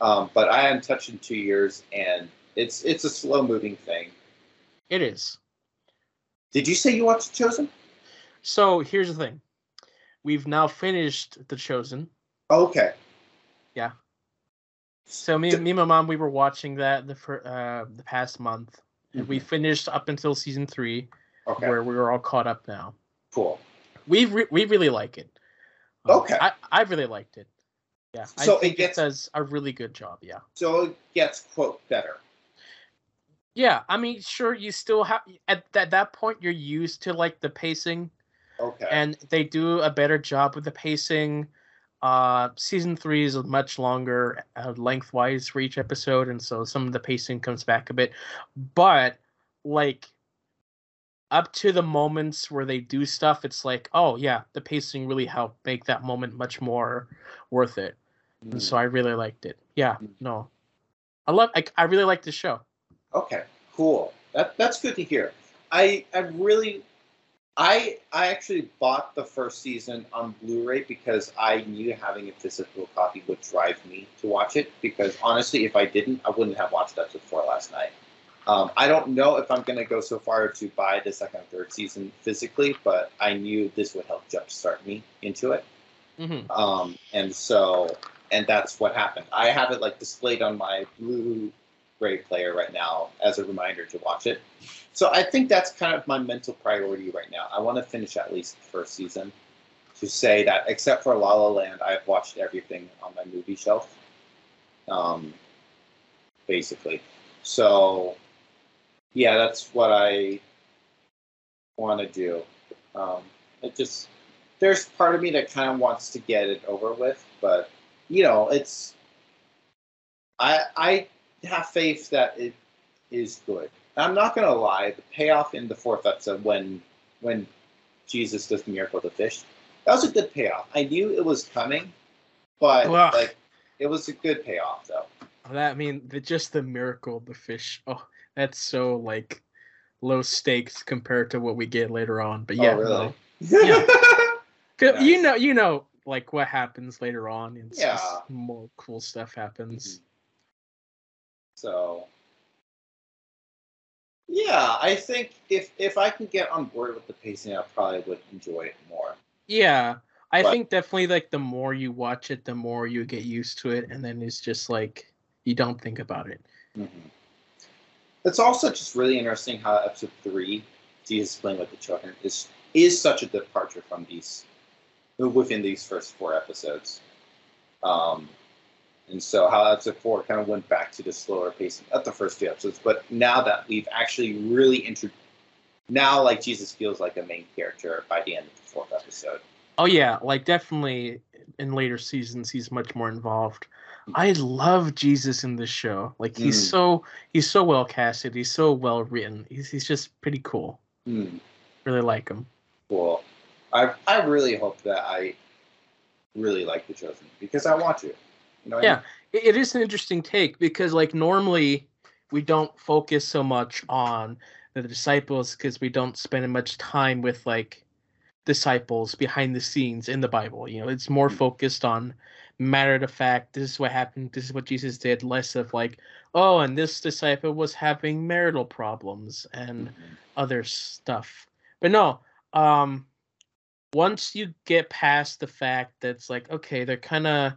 um, but I hadn't touched in two years, and it's it's a slow moving thing. It is. Did you say you watched Chosen? So here's the thing. We've now finished The Chosen. Okay. Yeah. So me, me and my mom, we were watching that the fir- uh, the past month, and we finished up until season three, Mm-hmm. Okay. where we were all caught up now. Cool. We re- we really like it. Um, Okay. I, I really liked it. Yeah. So it gets- it does a really good job. Yeah. So it gets quote better. Yeah. I mean, sure, you still have at that that point you're used to like the pacing, Okay. and they do a better job with the pacing. Uh, season three is much longer uh, lengthwise for each episode, and so some of the pacing comes back a bit. But like up to the moments where they do stuff, it's like, oh yeah, the pacing really helped make that moment much more worth it. And so I really liked it. Yeah, Mm. no, I love. I, I really like the show. Okay, cool. That that's good to hear. I I really I I actually bought the first season on Blu-ray because I knew having a physical copy would drive me to watch it. Because honestly, if I didn't, I wouldn't have watched episode four last night. Um, I don't know if I'm gonna go so far to buy the second and third season physically, but I knew this would help jumpstart me into it. hmm Um, and so, and that's what happened. I have it like displayed on my Blu-ray player right now as a reminder to watch it. So I think that's kind of my mental priority right now. I want to finish at least the first season to say that, except for La La Land, I've watched everything on my movie shelf. Um, basically, so yeah, that's what I want to do. Um, it just there's part of me that kind of wants to get it over with, but you know, it's I I have faith that it is good. I'm not gonna lie, the payoff in the fourth episode when when Jesus does the miracle of the fish, that was a good payoff. I knew it was coming, but like it was a good payoff though. That I mean, the, just the miracle of the fish. Oh, that's so like low stakes compared to what we get later on. But oh, yeah, oh, really? no. [LAUGHS] Yeah. Nice. you know, you know, like what happens later on. It's Yeah. more cool stuff happens. Mm-hmm. So yeah, I think if if I can get on board with the pacing, I probably would enjoy it more. Yeah, I But- think definitely like the more you watch it, the more you get used to it, and then it's just like you don't think about it. Mm-hmm. It's also just really interesting how episode three, Jesus playing with the children, is is such a departure from these within these first four episodes. Um, and so how that's episode four kind of went back to the slower pacing at the first two episodes, but now that we've actually really intro, now like Jesus feels like a main character by the end of the fourth episode. Oh yeah, like definitely in later seasons he's much more involved. I love Jesus in this show. Like he's Mm. so he's so well casted. He's so well written. He's he's just pretty cool. Hmm. Really like him. Cool. I I really hope that I really like the Chosen because I want to. You know what I Yeah. mean? It, is an interesting take because like normally we don't focus so much on the disciples because we don't spend much time with like disciples behind the scenes in the Bible. You know, it's more Mm. focused on matter of fact. This is what happened. This is what Jesus did. Less of like, oh, and this disciple was having marital problems and Mhm. other stuff. But no, um, once you get past the fact that's like okay, they're kind of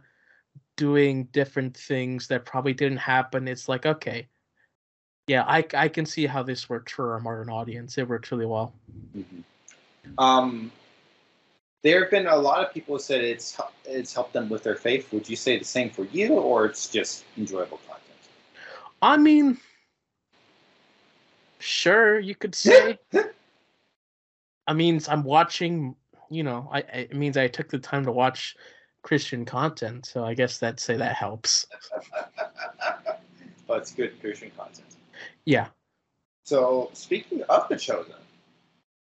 doing different things that probably didn't happen. It's like okay, yeah, I I can see how this worked for a modern audience. It worked really well. Mm-hmm. Um, there have been a lot of people who said it's it's helped them with their faith. Would you say the same for you, or it's just enjoyable content? I mean, sure, you could say. [LAUGHS] I mean, I'm watching. You know, I it means I took the time to watch Christian content, so I guess that say that helps. but [LAUGHS] it's good Christian content. Yeah. So speaking of the Chosen,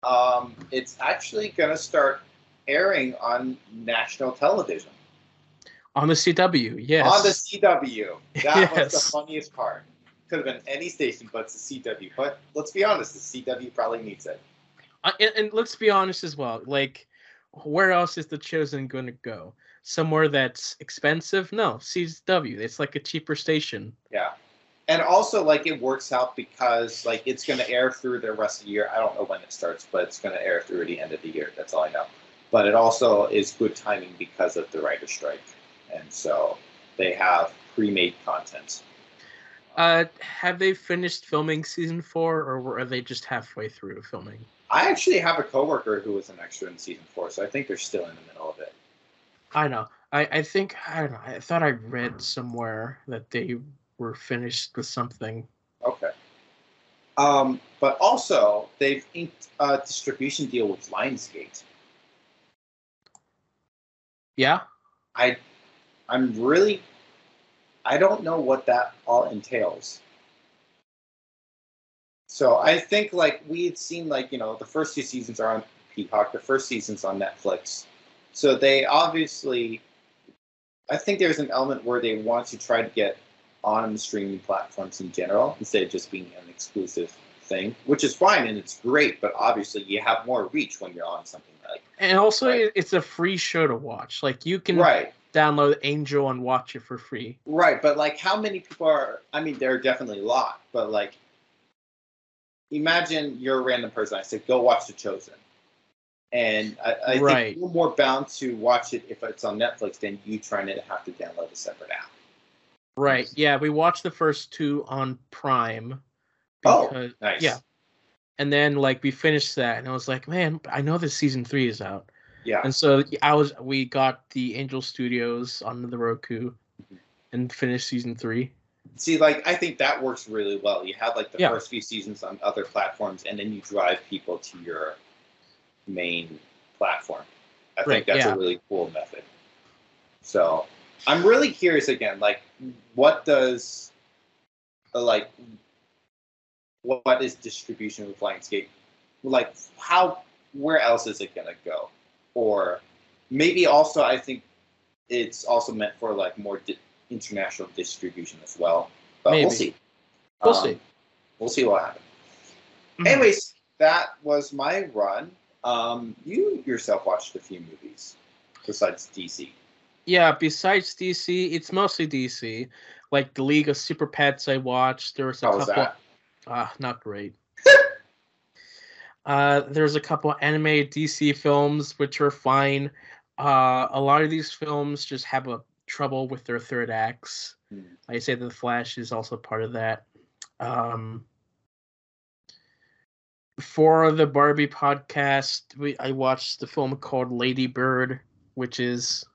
um, it's actually going to start airing on national television. On the CW, yes. On the CW. That yes. was the funniest part. Could have been any station, but it's the CW. But let's be honest, the CW probably needs it. Uh, and, and, let's be honest as well. Like, where else is the Chosen going to go? Somewhere that's expensive? No, CW. It's like a cheaper station. Yeah and also like it works out because like it's going to air through the rest of the year. I don't know when it starts, but it's going to air through the end of the year. That's all I know. But it also is good timing because of the writer strike, and so they have pre-made content. Uh, have they finished filming season four, or are they just halfway through filming? I actually have a coworker who was an extra in season four, so I think they're still in the middle of it. I know. I, I think I don't know. I thought I read somewhere that they were finished with something. Okay. Um, but also, they've inked a distribution deal with Lionsgate. Yeah. I, I'm really, I don't know what that all entails. So I think like we had seen like you know the first two seasons are on Peacock, the first season's on Netflix. So they obviously, I think there's an element where they want to try to get on streaming platforms in general instead of just being an exclusive thing, which is fine and it's great. But obviously, you have more reach when you're on something like. And also, right? it's a free show to watch. Like you can right. download Angel and watch it for free. Right, but like, how many people are? I mean, there are definitely a lot, but like, imagine you're a random person. I said, go watch The Chosen. And I, I right. think you're more bound to watch it if it's on Netflix than you trying to have to download a separate app. Right. Yeah, we watched the first two on Prime. Oh, because, oh, nice. Yeah. And then like we finished that, and I was like, man, I know this season three is out. Yeah. And so I was, we got the Angel Studios on the Roku, mm-hmm. and finished season three. See, like I think that works really well. You have like the yeah. first few seasons on other platforms, and then you drive people to your main platform. I right, think that's yeah. a really cool method. So I'm really curious again, like what does like what is distribution with Lionsgate? Like how where else is it gonna go? Or maybe also I think it's also meant for like more di- international distribution as well. But maybe. we'll see. We'll um, see. We'll see what happens. Mm-hmm. Anyways, that was my run. Um, you yourself watched a few movies besides DC yeah, besides DC, it's mostly DC. Like the League of Super Pets, I watched. There was a How couple. Was ah, not great. uh, there's a couple animated DC films which are fine. Uh, a lot of these films just have a trouble with their third acts. Hmm. I say the Flash is also part of that. Um, for the Barbie podcast, we I watched the film called Lady Bird, which is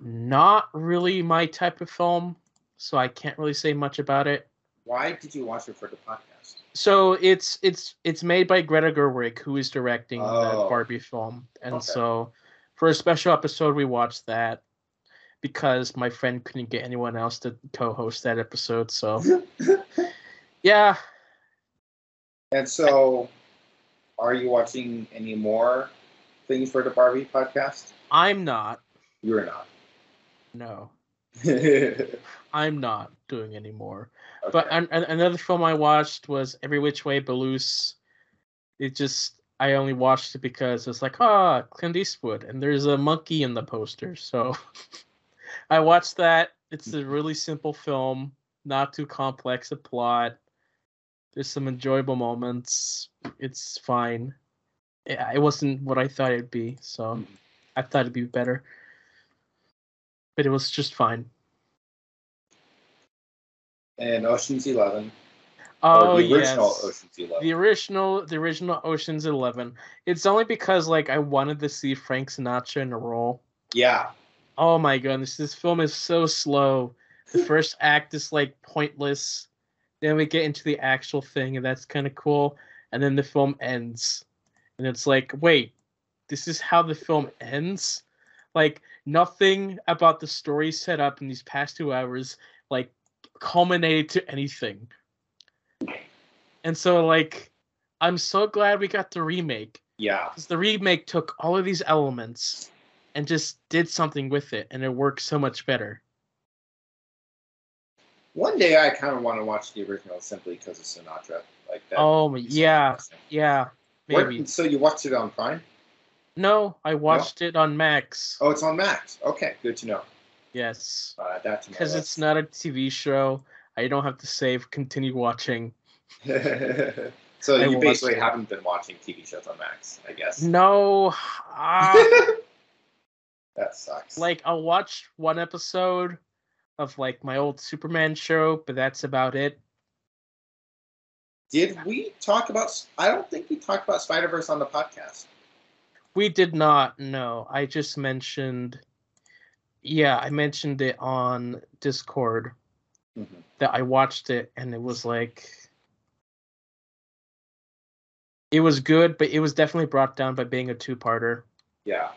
not really my type of film, so I can't really say much about it. Why did you watch it for the podcast? So it's it's it's made by Greta Gerwig, who is directing oh. the Barbie film, and okay. so for a special episode, we watched that because my friend couldn't get anyone else to co-host that episode. So [LAUGHS] yeah. And so, are you watching any more things for the Barbie podcast? I'm not. You're not. No. [LAUGHS] I'm not doing anymore. Okay. But an, an, another film I watched was Every Which Way But Loose. It just I only watched it because it's like, ah, oh, Clint Eastwood, and there's a monkey in the poster. So [LAUGHS] I watched that. It's a really simple film, not too complex a plot. There's some enjoyable moments. It's fine. yeah, it wasn't what I thought it'd be. So Mhm. I thought it'd be better, but it was just fine. And Ocean's Eleven. Oh the original yes, Ocean's Eleven. the original, the original Ocean's Eleven. It's only because like I wanted to see Frank Sinatra in a role. yeah. Oh my goodness, this film is so slow. The [LAUGHS] first act is like pointless. Then we get into the actual thing, and that's kind of cool. And then the film ends, and it's like, wait, this is how the film ends. Like nothing about the story set up in these past two hours like culminated to anything. And so like, I'm so glad we got the remake Yeah. because the remake took all of these elements and just did something with it, and it works so much better. One day I kind of want to watch the original simply because of Sinatra. Like that. Oh would be so yeah, yeah, Where- maybe. so you watched it on Prime? No, I watched it on Max. Oh, it's on Max. Okay, good to know. Yes, Uh, that because it's not a TV show. I don't have to save. Continue watching. [LAUGHS] so I you basically it. haven't been watching TV shows on Max, I guess. No, [LAUGHS] ah, that sucks. like I'll watch one episode of like my old Superman show, but that's about it. did we talk about? I don't think we talked about Spider Verse on the podcast. We did not. No, I just mentioned. Yeah, I mentioned it on Discord Mhm. that I watched it, and it was like. It was good, but it was definitely brought down by being a two-parter. Yeah.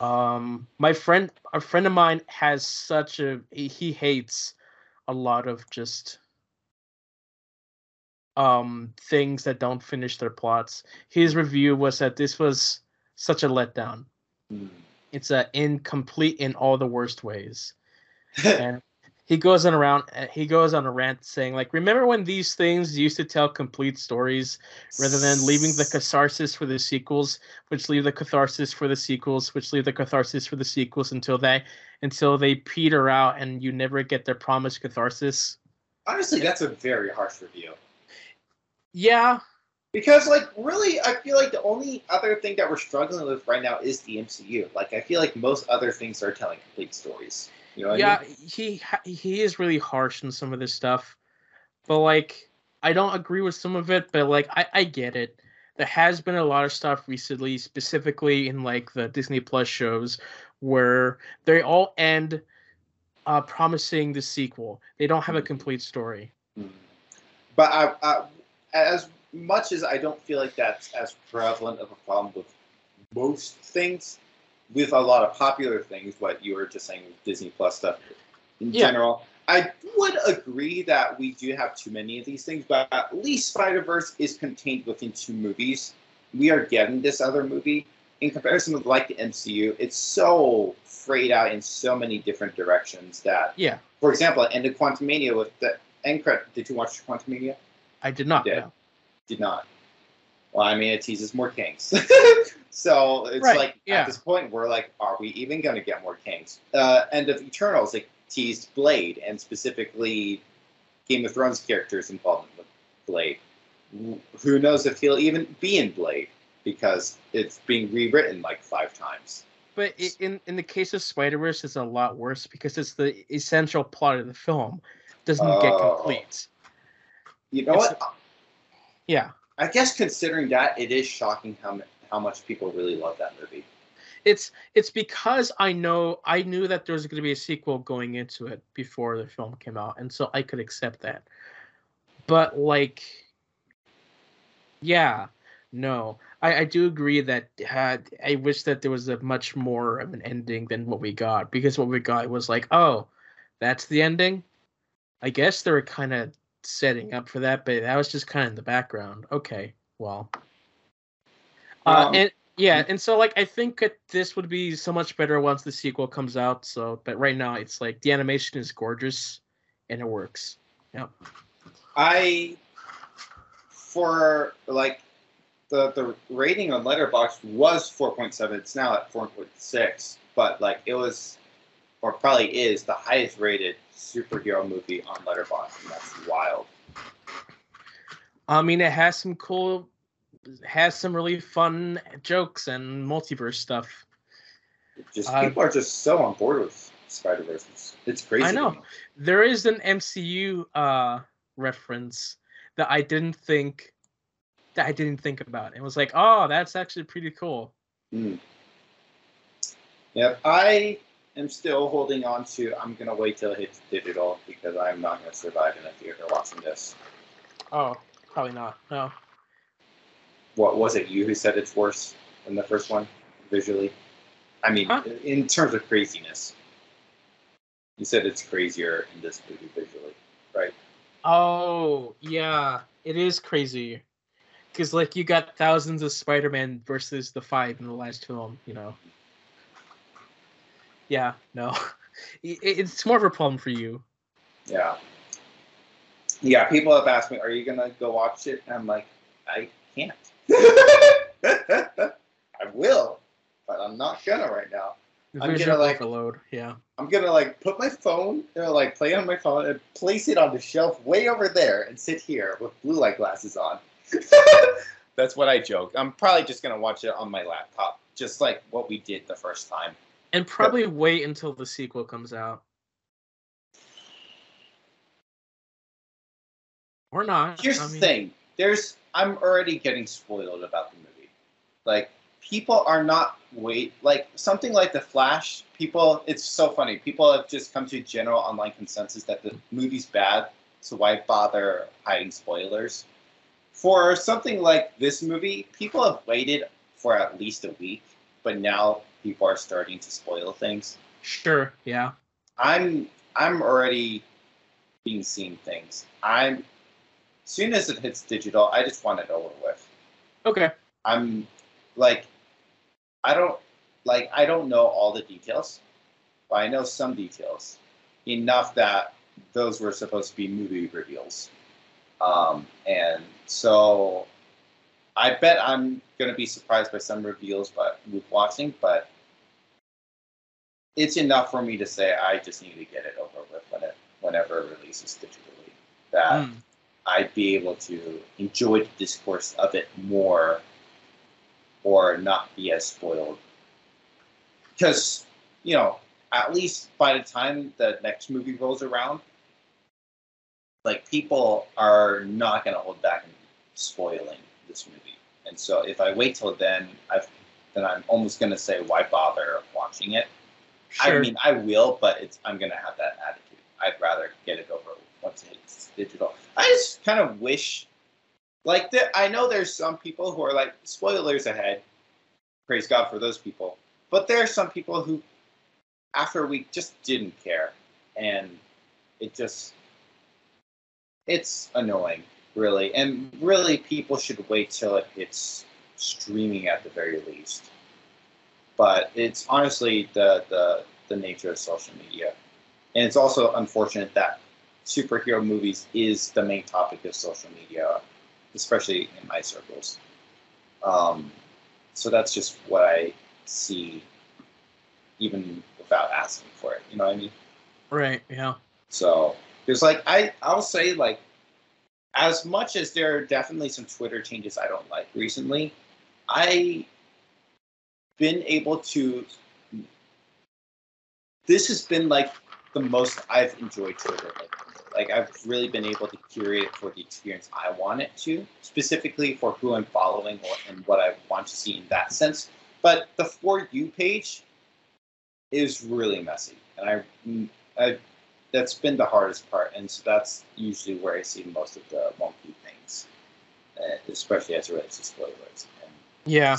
Um, my friend, a friend of mine has such a he hates a lot of just um things that don't finish their plots. His review was that this was such a letdown. Mm. It's a incomplete in all the worst ways. [LAUGHS] And he goes on around uh, he goes on a rant saying like remember when these things used to tell complete stories rather than leaving the catharsis for the sequels, which leave the catharsis for the sequels, which leave the catharsis for the sequels until they until they peter out and you never get their promised catharsis. Honestly, that's a very harsh review. Yeah, Because, like, really, I feel like the only other thing that we're struggling with right now is the MCU. Like, I feel like most other things are telling complete stories. You know yeah, I mean? he he is really harsh in some of this stuff, but like I don't agree with some of it. But like I I get it. There has been a lot of stuff recently, specifically in like the Disney Plus shows, where they all end uh, promising the sequel. They don't have a Mhm. complete story. Mm. But I, I, as much as I don't feel like that's as prevalent of a problem with most things, with a lot of popular things, what you were just saying with Disney Plus stuff in Yeah. general, I would agree that we do have too many of these things, but at least Spider Verse is contained within two movies. We are getting this other movie. In comparison with like the MCU, it's so frayed out in so many different directions that Yeah, for example, end of Quantumania with the end credit. Did you watch Quantumania? I did not. Yeah. know. Did not. Well, I mean, it teases more Kangs. [LAUGHS] so it's Right, like yeah. at this point, we're like, are we even going to get more Kangs? Uh, end of Eternals, it teased Blade and specifically Game of Thrones characters involved with Blade. Who knows if he'll even be in Blade because it's being rewritten like five times. But in in the case of Spider Verse, it's a lot worse because it's the essential plot of the film doesn't get Oh. complete. You know It's- what? Yeah. I guess considering that, it is shocking how how much people really love that movie. it's it's because I know I knew that there was going to be a sequel going into it before the film came out, and so I could accept that. But like, yeah, no, I I do agree that uh, I wish that there was a much more of an ending than what we got because what we got was like, oh, that's the ending. I guess they were kind of setting up for that, but that was just kind of in the background. Okay, well, uh, Um, and yeah, and so like I think that this would be so much better once the sequel comes out. So, but right now it's like the animation is gorgeous, and it works. Yep. I for like the the rating on Letterboxd was 4.7. It's now at 4.6, but like it was or probably is the highest rated superhero movie on Letterboxd, and that's wild. I mean, it has some cool has some really fun jokes and multiverse stuff. Just Uh, people are just so on board with Spider Verse. It's, it's crazy. I know. There is an MCU uh reference that I didn't think that I didn't think about. It was like, oh, that's actually pretty cool. Mm. Yep, I am still holding on to. I'm gonna wait till it hits digital because I'm not gonna survive in a theater watching this. Oh, probably not. No. What was it? You who said it's worse than the first one visually? I mean, Huh? in terms of craziness, you said it's crazier in this movie visually, right? Oh, yeah. It is crazy. Cuz like you got thousands of Spider-Man versus the 5 in the last film, you know. Yeah, no. [LAUGHS] It's more of a problem for you. Yeah. Yeah, people have asked me, "Are you gonna go watch it?" And I'm like, I can't. [LAUGHS] I will, but I'm not gonna right now. I'm gonna, like- overload. Yeah. I'm gonna like put my phone, you know, like play on my phone and place it on the shelf way over there and sit here with blue light glasses on. [LAUGHS] That's what I joke. I'm probably just gonna watch it on my laptop, just like what we did the first time. And probably wait until the sequel comes out. Or not. Here's I the thing. There's I'm already getting spoiled about the movie. Like people are not wait like something like the Flash. People, it's so funny. People have just come to a general online consensus that the movie's bad. So why bother hiding spoilers? For something like this movie, people have waited for at least a week, but now people are starting to spoil things. Sure, yeah. I'm I'm already being seen things. I'm soon as it hits digital, I just want it over with. Okay. I'm like I don't like I don't know all the details, but I know some details enough that those were supposed to be movie reveals. Um, and so I bet I'm gonna be surprised by some reveals, but with watching, but it's enough for me to say I just need to get it over with when it whenever it releases digitally. That Mm. I'd be able to enjoy the discourse of it more or not be as spoiled. Because, you know, at least by the time the next movie rolls around, like people are not going to hold back in spoiling this movie. And so if I wait till then, I've then I'm almost going to say, why bother watching it? Sure. I mean, I will, but it's I'm gonna have that attitude. I'd rather get it over once it's digital. I just kind of wish, like, there, I know there's some people who are like spoilers ahead. Praise God for those people. But there are some people who, after a week, just didn't care, and it just, it's annoying, really. And really, people should wait till it hits streaming at the very least but it's honestly the, the the nature of social media. And it's also unfortunate that superhero movies is the main topic of social media especially in my circles. Um, so that's just what i see even without asking for it you know what i mean? Right, yeah. so there's like I I'll say like as much as there are definitely some Twitter changes I don't like recently, I been able to this has been like the most I've enjoyed Twitter lately. Like I've really been able to curate it for the experience I want it to, specifically for who I'm following and what I want to see in that sense. But the for you page is really messy, and I, I that's been the hardest part, and so that's usually where I see most of the wonky things, uh, especially as it relates to spoilers. And Yeah.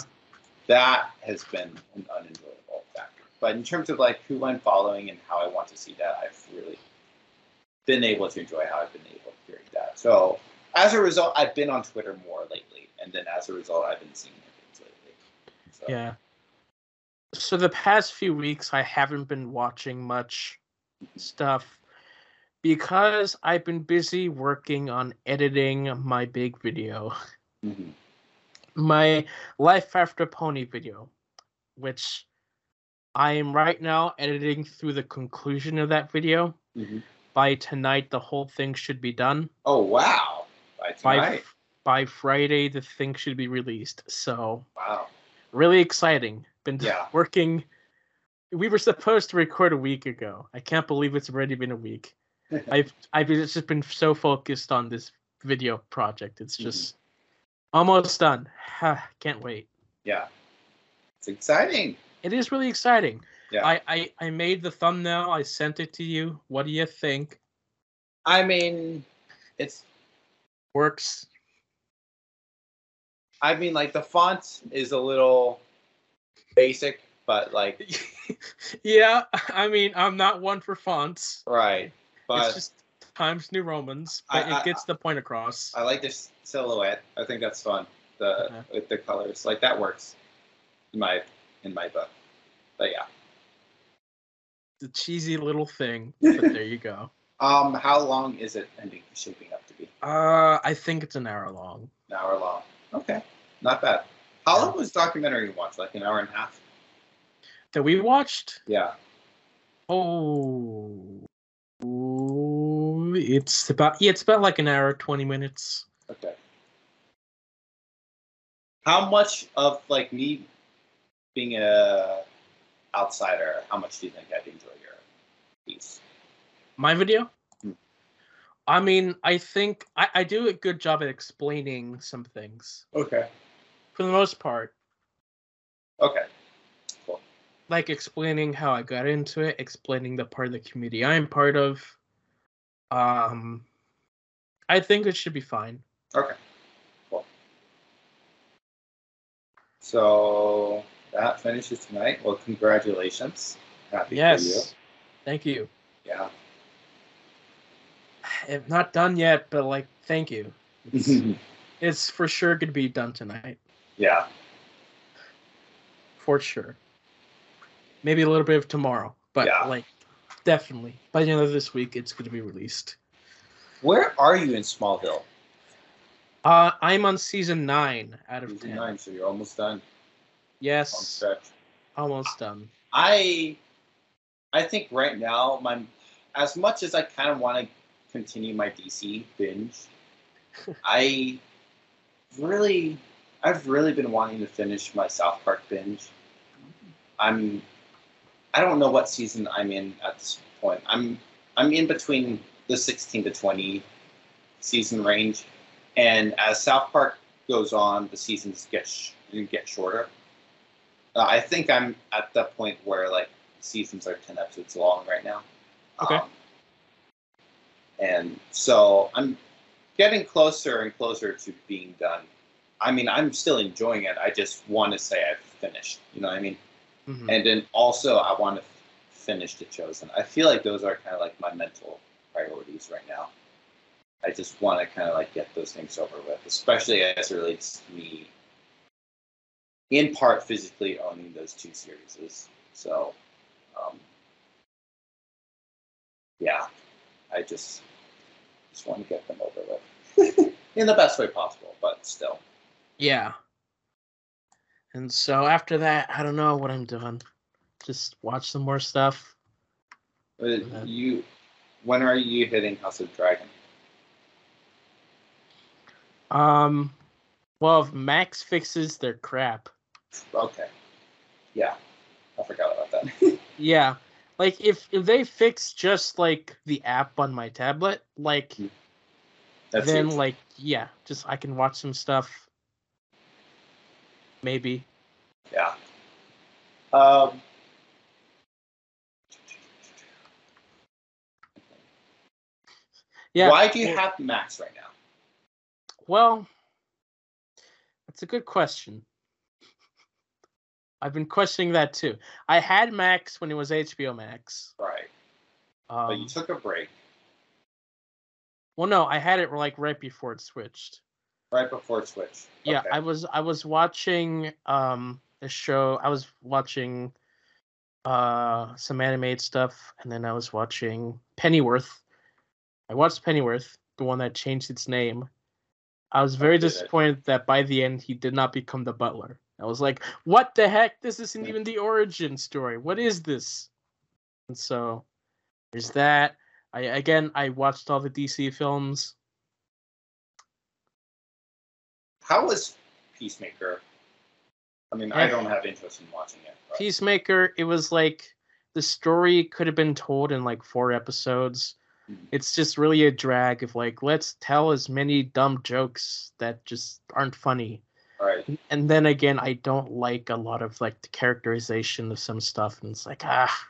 That has been an unenjoyable factor. But in terms of like who I'm following and how I want to see that, I've really been able to enjoy how I've been able to curate that. So as a result, I've been on Twitter more lately, and then as a result, I've been seeing things lately. So, Yeah. So the past few weeks I haven't been watching much stuff because I've been busy working on editing my big video. mhm. My Life After Pony video, which I am right now editing through the conclusion of that video. Mhm. By tonight the whole thing should be done. Oh wow! By By tonight. by Friday the thing should be released. So Wow. really exciting. Been Yeah. working. We were supposed to record a week ago. I can't believe it's already been a week. [LAUGHS] I've I've just been so focused on this video project. It's Mhm. just almost done. can't wait. yeah. It's exciting. It is really exciting. Yeah. I, I I made the thumbnail. I sent it to you. What do you think? I mean, it's. Works. I mean, like the font is a little basic, but like [LAUGHS] yeah, I mean, I'm not one for fonts. right. But it's just Times New Romans, but I- it gets the point across. I like this silhouette. I think that's fun. The with the colors, like that works. In my in my book. But yeah. the cheesy little thing, [LAUGHS] but there you go. Um, how long is it ending shaping up to be? Uh, I think it's an hour long. An hour long. Okay, not bad. How long was documentary you watched? Like an hour and a half? That we watched. Yeah. Oh, Ooh, it's about yeah, it's about like an hour, twenty minutes. Okay. How much of like me being a outsider, how much do you think I'd enjoy your piece? My video. Hmm. I mean, I think I, I do a good job at explaining some things Okay. for the most part. Okay. like explaining how I got into it, explaining the part of the community I'm part of. Um, I think it should be fine. Okay. Cool. So that finishes tonight. Well, congratulations. Happy for Yes, thank you. you. Yeah. [SIGHS] If not done yet, but like, thank you. It's, [LAUGHS] it's for sure going to be done tonight, yeah. for sure. Maybe a little bit of tomorrow, but Yeah. like, definitely by the end of this week, it's going to be released. Where are you in Smallville? Uh, I'm on season nine out of Season ten. nine, so you're almost done. Yes, almost done. I I think right now my as much as I kind of want to continue my DC binge, [LAUGHS] I really I've really been wanting to finish my South Park binge. I'm I don't know what season I'm in at this point. I'm I'm in between the 16 to 20 season range, and as South Park goes on, the seasons get sh- get shorter. Uh, I think I'm at the point where like seasons are 10 episodes long right now. Okay. Um, and so I'm getting closer and closer to being done. I mean, I'm still enjoying it. I just want to say I've finished. You know what I mean? Mhm. And then also, I want to f- finish The Chosen. I feel like those are kind of like my mental priorities right now. I just want to kind of like get those things over with, especially as it relates to me, in part physically owning those two series. So, um, yeah, I just just want to get them over with [LAUGHS] in the best way possible, but still. Yeah. And so after that, I don't know what I'm doing. Just watch some more stuff. But you, when are you hitting House of Dragon? Um, well, if Max fixes their crap, Okay. Yeah, I forgot about that. [LAUGHS] yeah, like if if they fix just like the app on my tablet, like That's then huge. like yeah, just I can watch some stuff. Maybe. yeah. Um. Yeah. Why do you have Max right now? Well, that's a good question. I've been questioning that too. I had Max when it was HBO Max. Right, Um, but you took a break well, no, I had it like right before it switched. Right before Switch. Yeah, Okay. I was I was watching um a show. I was watching uh some animated stuff, and then I was watching Pennyworth. I watched Pennyworth, the one that changed its name. I was very did it? disappointed that by the end he did not become the butler. I was like, "What the heck? This isn't even the origin story. What is this?" And so there's that. I again I watched all the DC films. How was Peacemaker? I mean, I don't have interest in watching it. but- Peacemaker, it was like the story could have been told in like four episodes. Mhm. It's just really a drag of like, let's tell as many dumb jokes that just aren't funny. Right. And then again, I don't like a lot of like the characterization of some stuff, and it's like, ah,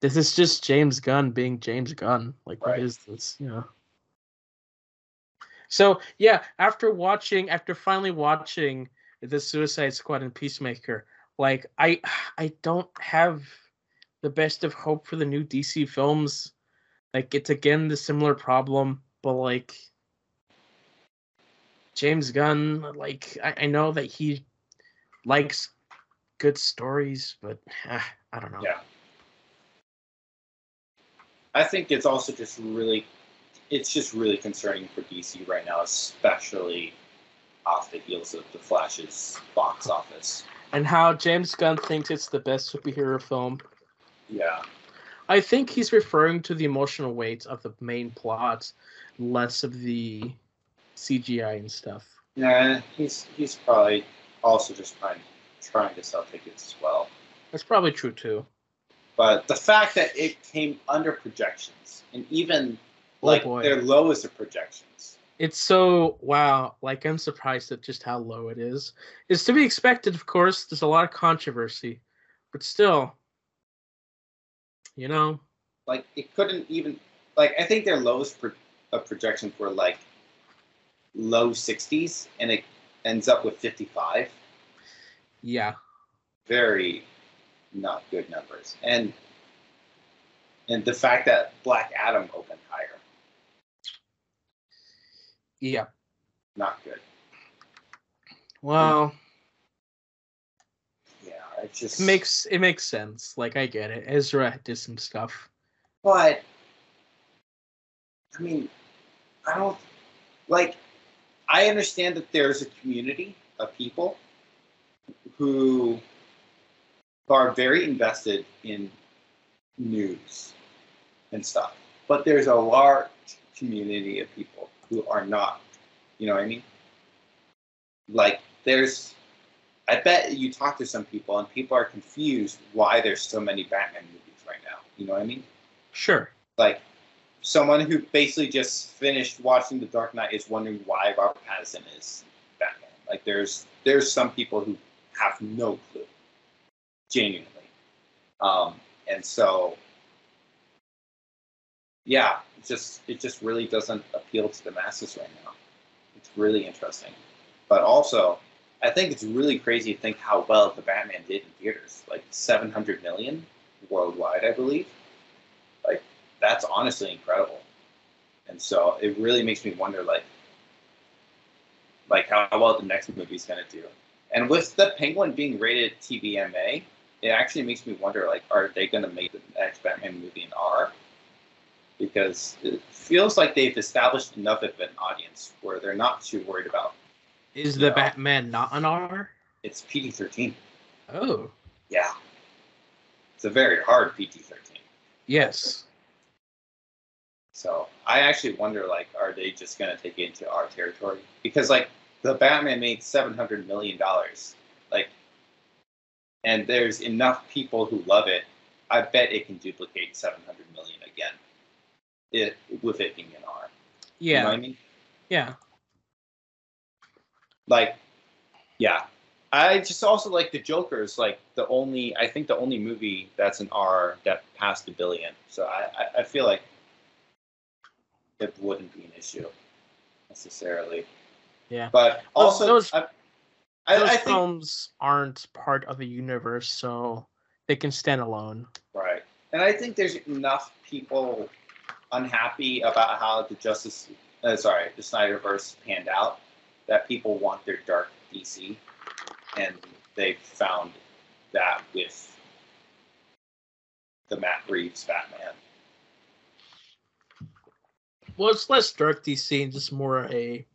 this is just James Gunn being James Gunn. Like, what Right. is this? You know. So yeah, after watching, after finally watching the Suicide Squad and Peacemaker, like I, [SIGHS] I don't have the best of hope for the new DC films. Like it's again the similar problem, but like James Gunn, like I, I know that he likes good stories, but ah, [SIGHS] I don't know. Yeah. I think it's also just really, it's just really concerning for DC right now, especially off the heels of the Flash's box office. And how James Gunn thinks it's the best superhero film. Yeah. I think he's referring to the emotional weight of the main plot, less of the CGI and stuff. Yeah, he's he's probably also just trying trying to sell tickets as well. That's probably true too. But the fact that it came under projections and even Oh, like boy. their lowest of projections. It's so wow, like I'm surprised at just how low it is. It's to be expected, of course. There's a lot of controversy, but still, you know, Like it couldn't even like I think their lowest pro- of projections were like low 60s and it ends up with 55. yeah, Very not good numbers. And and the fact that Black Adam opened higher, yeah. not good. Well, Yeah, it just it makes it makes sense. Like I get it. Ezra did some stuff. But I mean, I don't like. I understand that there's a community of people who are very invested in news and stuff, but there's a large community of people who are not. You know what I mean? Like, there's. I bet you talk to some people and people are confused why there's so many Batman movies right now. You know what I mean? Sure. like someone who basically just finished watching The Dark Knight is wondering why Robert Pattinson is Batman. Like there's there's some people who have no clue, genuinely, um, and so yeah, just it just really doesn't appeal to the masses right now. It's really interesting, but also I think it's really crazy to think how well the Batman did in theaters, like 700 million worldwide, I believe Like that's honestly incredible. And so it really makes me wonder, like, like how well the next movie's gonna do. And with the Penguin being rated TVMA, it actually makes me wonder, like, are they gonna make the next Batman movie an R? Because it feels like they've established enough of an audience where they're not too worried about Is the Yeah. Batman not an R? it's PG-13. Oh, Yeah, it's a very hard PG-13. yes. So I actually wonder, like, are they just gonna take it into R territory? Because like the Batman made seven hundred million dollars, like, and there's enough people who love it. I bet it can duplicate seven hundred million again, it with it being an R. You know Yeah, what I mean? yeah. Like, yeah. I just also like the Joker is like the only I think the only movie that's an R that passed a billion. So I, I, I feel like it wouldn't be an issue necessarily. Yeah. But also those- I, I, Those I think films aren't part of a universe, so they can stand alone. right. And I think there's enough people unhappy about how the Justice uh, sorry, the Snyderverse panned out that people want their dark DC and they found that with the Matt Reeves Batman. Well, it's less dark DC and just more a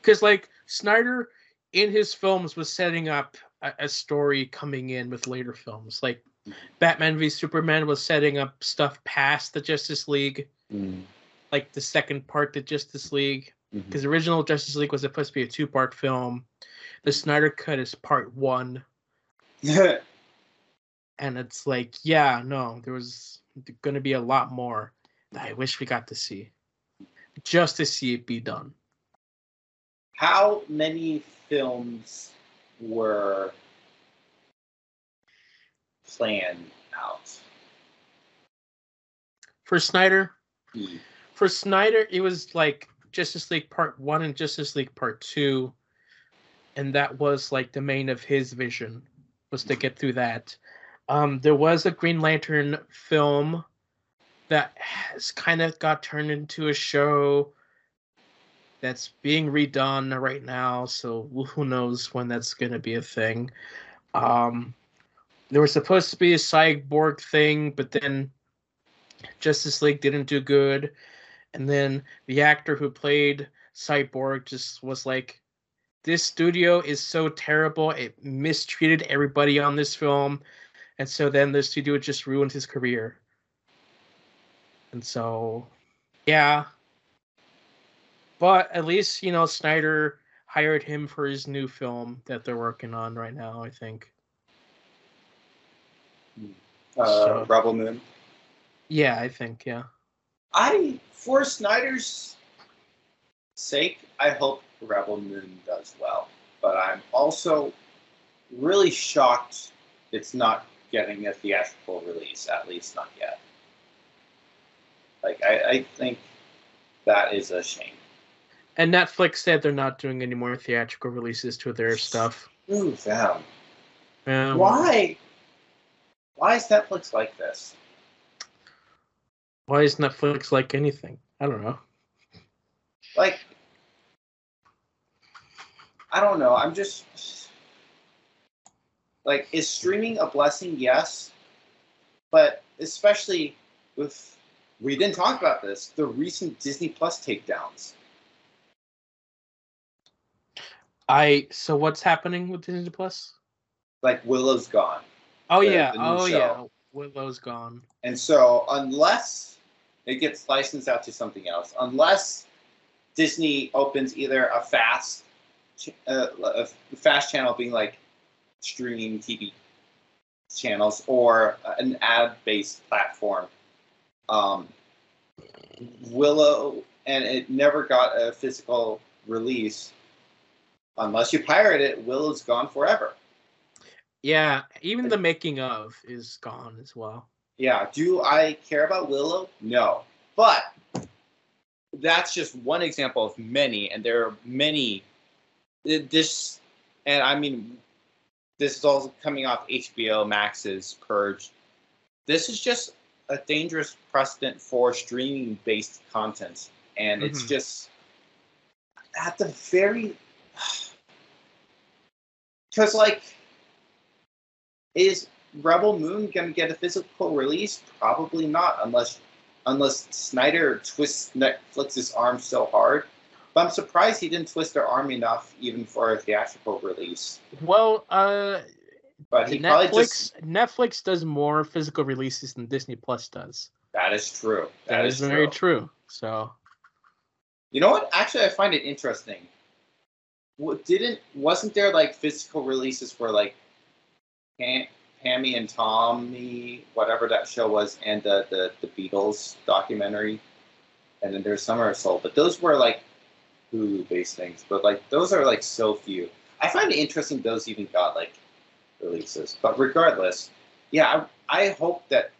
because like Snyder in his films was setting up a, a story coming in with later films. Like Batman v Superman was setting up stuff past the Justice League, mm. like the second part to Justice League. Mm-hmm. Because original Justice League was supposed to be a two part film. The Snyder Cut is part one, [LAUGHS] and it's like, yeah, no, there was going to be a lot more that I wish we got to see, just to see it be done. How many films were planned out? For Snyder, Hmm. for Snyder, it was like Justice League Part One and Justice League Part Two, and that was like the main of his vision was to get through that. Um, there was a Green Lantern film that has kind of got turned into a show that's being redone right now. So who knows when that's gonna be a thing. Um, there was supposed to be a cyborg thing, but then Justice League didn't do good. And then the actor who played Cyborg just was like, this studio is so terrible. It mistreated everybody on this film. And so then the studio just ruined his career. And so, yeah. But at least, you know, Snyder hired him for his new film that they're working on right now, I think. Uh, So- Rebel Moon. Yeah, I think, yeah. I, for Snyder's sake, I hope Rebel Moon does well. But I'm also really shocked it's not getting a theatrical release, at least not yet. Like, I, I think that is a shame. And Netflix said they're not doing any more theatrical releases to their stuff. Ooh, them. Um, Why? Why is Netflix like this? Why is Netflix like anything? I don't know. like I don't know. I'm just like is streaming a blessing? Yes, but especially with we didn't talk about this the recent Disney Plus takedowns. I so what's happening with Disney Plus? Like Willow's gone, Oh The- yeah, the oh show. yeah. Willow's gone. and so unless it gets licensed out to something else, unless Disney opens either a fast uh, a fast channel being like streaming TV channels or an ad-based platform. Um, Willow, and it never got a physical release. Unless you pirate it, Willow's gone forever. Yeah, even the making of is gone as well. Yeah. Do I care about Willow? No. But that's just one example of many, and there are many. This, and I mean, this is all coming off HBO Max's Purge. This is just a dangerous precedent for streaming based content. And it's Mhm. just at the very. [SIGHS] Because, like, is Rebel Moon going to get a physical release? Probably not, unless unless Snyder twists Netflix's arm so hard. But I'm surprised he didn't twist their arm enough even for a theatrical release. Well, uh But he probably Netflix just Netflix does more physical releases than Disney Plus does. that is true. that is, very true. So You know what? Actually, I find it interesting. What didn't wasn't there like physical releases for like Pam, Pammy and Tommy, whatever that show was, and the the, the Beatles documentary, and then there's Summer of Soul, but those were like Hulu based things. But like those are like so few. I find it interesting those even got like releases. But regardless, yeah, I, I hope that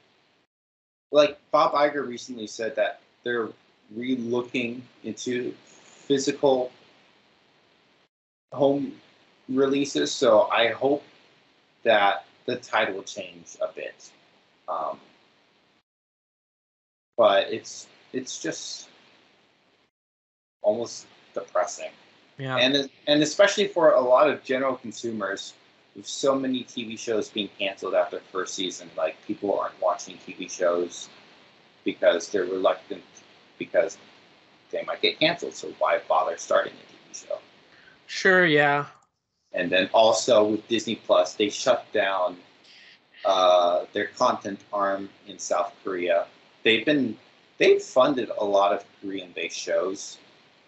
like Bob Iger recently said that they're re-looking into physical home releases. So I hope that the tide will change a bit. Um, but it's it's just almost depressing, yeah. and and especially for a lot of general consumers. With so many TV shows being canceled after first season, like people aren't watching TV shows because they're reluctant because they might get canceled. So why bother starting a TV show? Sure, yeah. And then also with Disney Plus, they shut down uh, their content arm in South Korea. They've been they've funded a lot of Korean-based shows,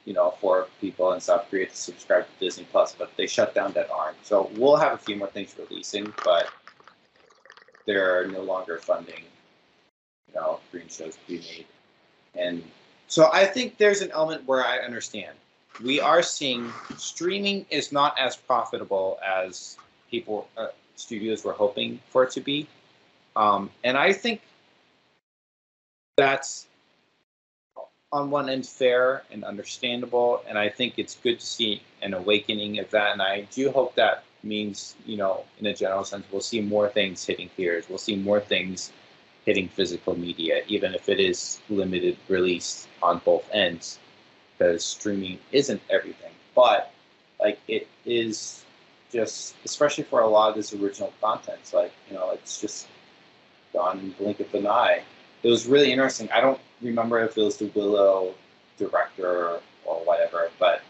you know, for people in South Korea to subscribe to Disney Plus, but they shut down that arm. So we'll have a few more things releasing, but they're no longer funding, you know, Korean shows to be made. And so I think there's an element where I understand. We are seeing streaming is not as profitable as people, uh, studios were hoping for it to be. Um, and I think that's on one end fair and understandable, and I think it's good to see an awakening of that. And I do hope that means, you know, in a general sense, we'll see more things hitting theaters. We'll see more things hitting physical media, even if it is limited release on both ends, because streaming isn't everything. But like it is just, especially for a lot of this original content, it's like you know, it's just gone in the blink of an eye. It was really interesting. I don't remember if it was the Willow director or whatever, but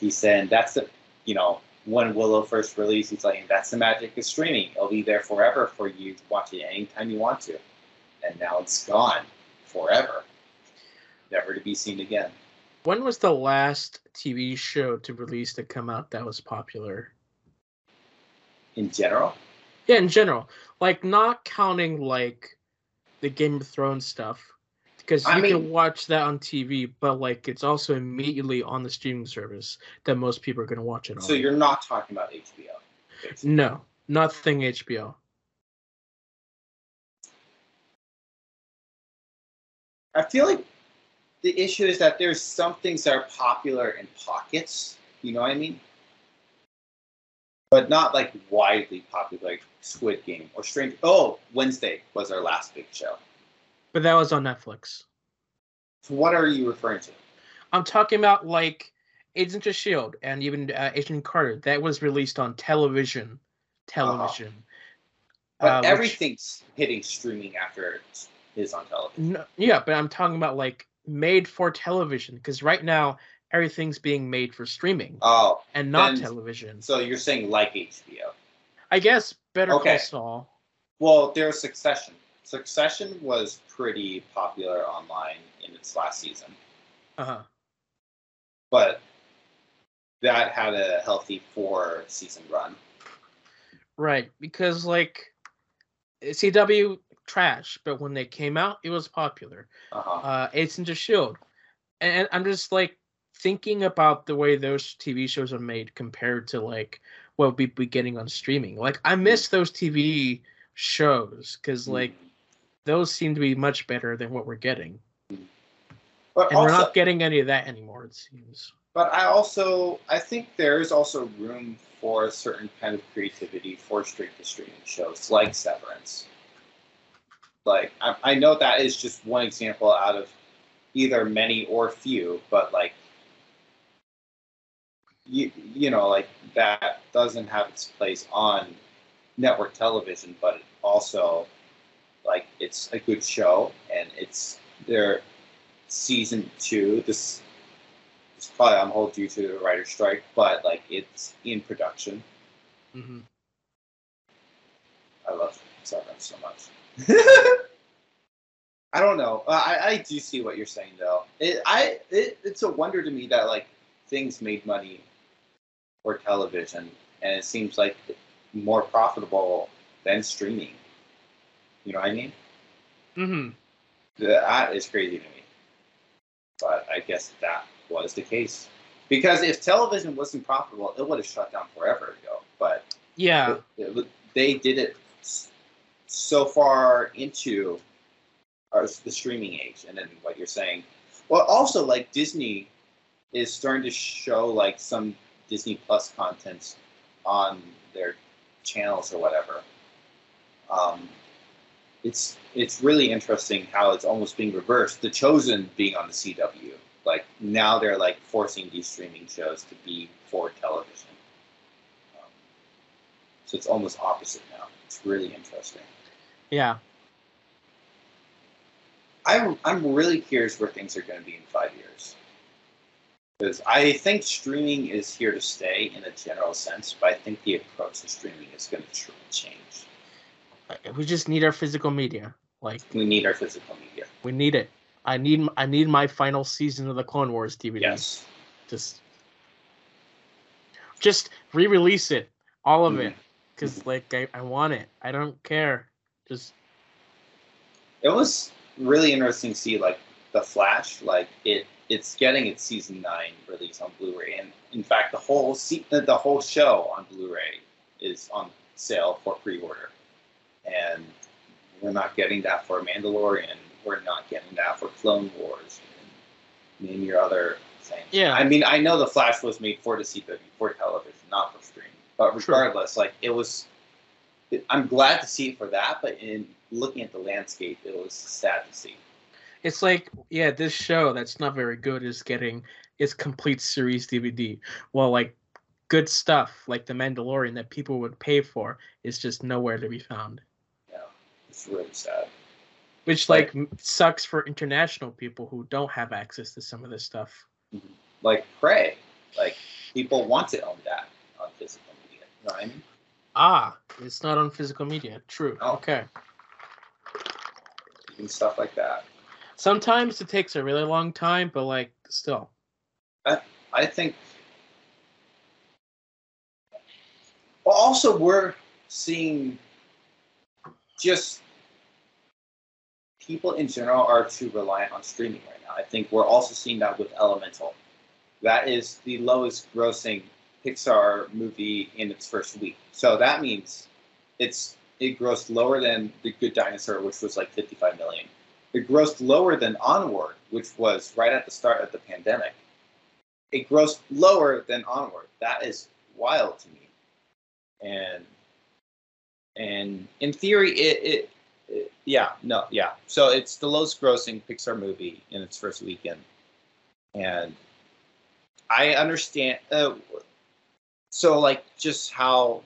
he said that's the, you know, when Willow first released, he's like, that's the magic of streaming. It'll be there forever for you to watch it anytime you want to. And now it's gone forever, never to be seen again. When was the last TV show to release to come out that was popular? In general? Yeah, in general. Like, not counting, like, the Game of Thrones stuff because I you mean- can watch that on TV, but like it's also immediately on the streaming service that most people are going to watch it on. So you're not talking about HBO. basically. no, nothing HBO. I feel like the issue is that there's some things that are popular in pockets. You know what I mean? But not like widely popular, like Squid Game or Strange. Oh, Wednesday was our last big show. But that was on Netflix. So what are you referring to? I'm talking about like Agents of Shield and even uh, Agent Carter. That was released on television. Television. But Uh, which- everything's hitting streaming after it is on television. No, yeah, but I'm talking about like made for television because right now everything's being made for streaming Oh, and not then- television. so you're saying like HBO? I guess Better Okay. Call Saul. Well, there's Succession. Succession was pretty popular online in its last season, Uh huh. but that had a healthy four season run. Right, because like CW trash, but when they came out, it was popular. Uh-huh. Uh, Agents of Shield, and I'm just like thinking about the way those TV shows are made compared to like what we'd be getting on streaming. Like I miss those TV shows because like those seem to be much better than what we're getting, but and also, we're not getting any of that anymore. It seems. but I also I think there is also room for a certain kind of creativity for straight to streaming shows like Severance. Like I, I know that is just one example out of either many or few, but like you you know like that doesn't have its place on network television, but also like it's a good show and it's their season two. This is probably on hold due to the writer's strike, but like it's in production. Mm-hmm. I love Severance so much. I don't know. Uh, I, I do see what you're saying though. It I it, it's a wonder to me that like things made money for television, and it seems like more profitable than streaming. You know what I mean? Mm-hmm. That is crazy to me. But I guess that was the case. Because if television wasn't profitable, it would have shut down forever ago. But Yeah. it- it- they did it so far into our, the streaming age. And then what you're saying. Well, also, like Disney is starting to show like some Disney Plus contents on their channels or whatever. Um, it's it's really interesting how it's almost being reversed. The Chosen being on the CW, like now they're like forcing these streaming shows to be for television. Um, so it's almost opposite now. It's really interesting. Yeah. I'm I'm really curious where things are going to be in five years. Because I think streaming is here to stay in a general sense, but I think the approach to streaming is going to change. We just need our physical media. Like We need our physical media. we need it. I need I need my final season of the Clone Wars DVD. Yes. Just just re-release it, all of Mhm. it, because like I, I want it. I don't care. Just It was really interesting to see like the Flash, like it it's getting its season nine release on Blu-ray, and in fact the whole se- the whole show on Blu-ray is on sale for pre-order, and we're not getting that for Mandalorian. We're not getting that for Clone Wars. And name your other things. Yeah. I mean, I know the Flash was made for the CW, for television, not for streaming. But True. regardless, like it was I'm glad to see it for that, but in looking at the landscape, it was sad to see. it's like yeah, this show that's not very good is getting its complete series DVD. Well, like good stuff like The Mandalorian that people would pay for is just nowhere to be found. Yeah, it's really sad. Which Like- like sucks for international people who don't have access to some of this stuff. Mm-hmm. Like Prey, like people want to own that on physical media. You know what I mean? Ah, it's not on physical media. True. Oh. Okay. And stuff like that. Sometimes it takes a really long time, but like still. I think. Well, also we're seeing just people in general are too reliant on streaming right now. I think we're also seeing that with Elemental. That is the lowest grossing Pixar movie in its first week. So that means it's it grossed lower than The Good Dinosaur, which was like 55 million. It grossed lower than Onward, which was right at the start of the pandemic. It grossed lower than Onward. That is wild to me. And and in theory, it, it, it yeah no yeah. So it's the lowest grossing Pixar movie in its first weekend, and I understand. Uh, so like just how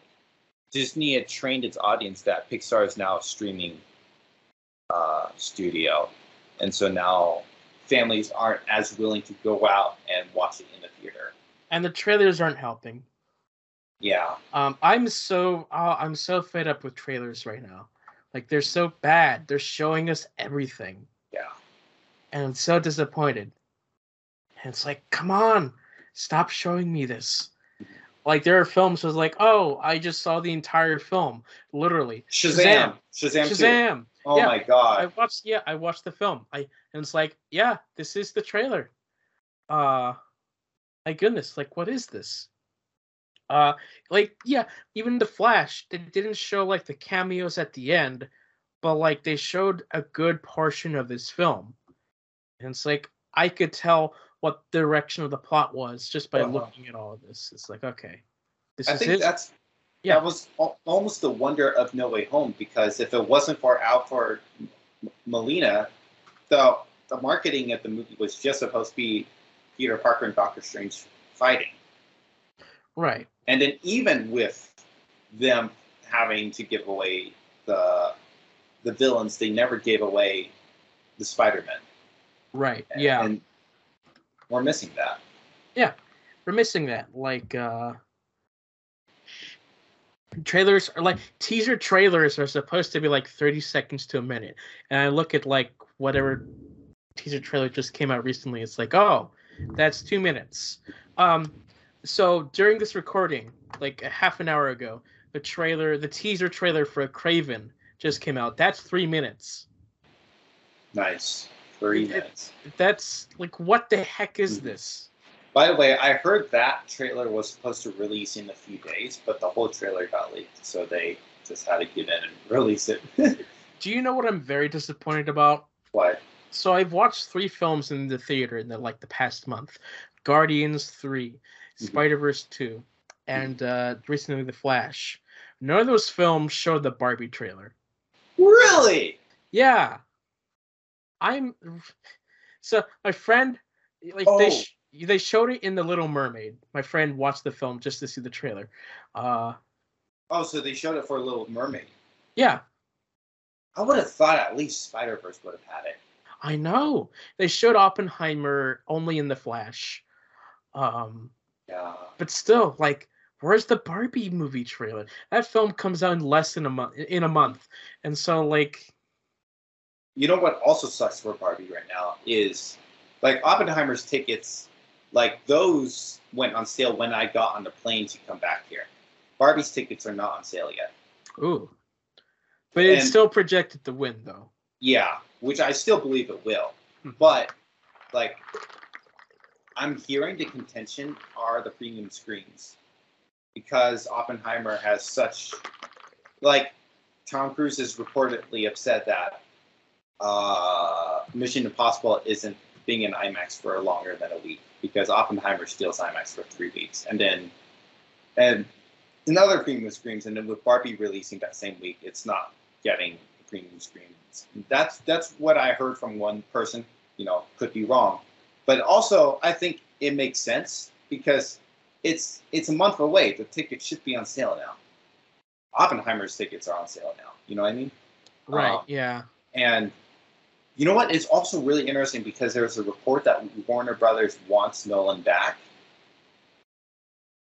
Disney had trained its audience that Pixar is now a streaming uh, studio, and so now families aren't as willing to go out and watch it in the theater. And the trailers aren't helping. Yeah, Um, I'm so uh, I'm so fed up with trailers right now. Like they're so bad. They're showing us everything, yeah, and I'm so disappointed. And it's like, come on, stop showing me this. Like there are films was like, oh, I just saw the entire film, literally. Shazam, Shazam, 2. Shazam. Oh Yeah, my god. I watched. Yeah, I watched the film. I and it's like, yeah, this is the trailer. Uh, my goodness, like what is this? Uh, like yeah, even the Flash, they didn't show like the cameos at the end, but like they showed a good portion of this film, and it's like I could tell what the direction of the plot was just by Uh-huh. looking at all of this. It's like okay, this I is think it. that's Yeah. that was al- almost the wonder of No Way Home because if it wasn't for Alfred Molina, the the marketing of the movie was just supposed to be Peter Parker and Doctor Strange fighting, right. and then even with them having to give away the the villains, they never gave away the Spider Man. Right. Yeah. and we're missing that. Yeah, we're missing that. Like uh trailers are like teaser trailers are supposed to be like 30 seconds to a minute. And i look at like whatever teaser trailer just came out recently it's like oh that's two minutes. Um so during this recording like a half an hour ago the trailer the teaser trailer for Kraven just came out. That's three minutes. Nice, three It- minutes. that's like what the heck is Mhm. this By the way, I heard that trailer was supposed to release in a few days, but the whole trailer got leaked, so they just had to give in and [LAUGHS] release it. do you know what i'm very disappointed about what? so I've watched three films in the theater in the like the past month: Guardians 3 Mhm. Spider Verse two, and uh, recently The Flash. None of those films showed the Barbie trailer. Really? Yeah, I'm. So my friend, like Oh. they sh- they showed it in The Little Mermaid. My friend watched the film just to see the trailer. Uh, Oh, so they showed it for Little Mermaid. yeah, I would have thought at least Spider Verse would have had it. I know they showed Oppenheimer only in The Flash. Um, Yeah. but still like where's the barbie movie trailer that film comes out in less than a month in a month and so like You know what also sucks for Barbie right now is like Oppenheimer's tickets like those went on sale when I got on the plane to come back here. Barbie's tickets are not on sale yet. Ooh. But it's still projected to win though. Yeah, which I still believe it will. Mhm. But like I'm hearing the contention are the premium screens. Because Oppenheimer has such like Tom Cruise is reportedly upset that uh, Mission Impossible isn't being in IMAX for longer than a week because Oppenheimer steals IMAX for three weeks, and then and in other premium screens, and then with Barbie releasing that same week, it's not getting premium screens. That's that's what I heard from one person. You know, could be wrong, but also I think it makes sense because it's it's a month away. The tickets should be on sale now. Oppenheimer's tickets are on sale now. You know what I mean? Right. Um, yeah. And you know what? It's also really interesting because there's a report that Warner Brothers wants Nolan back.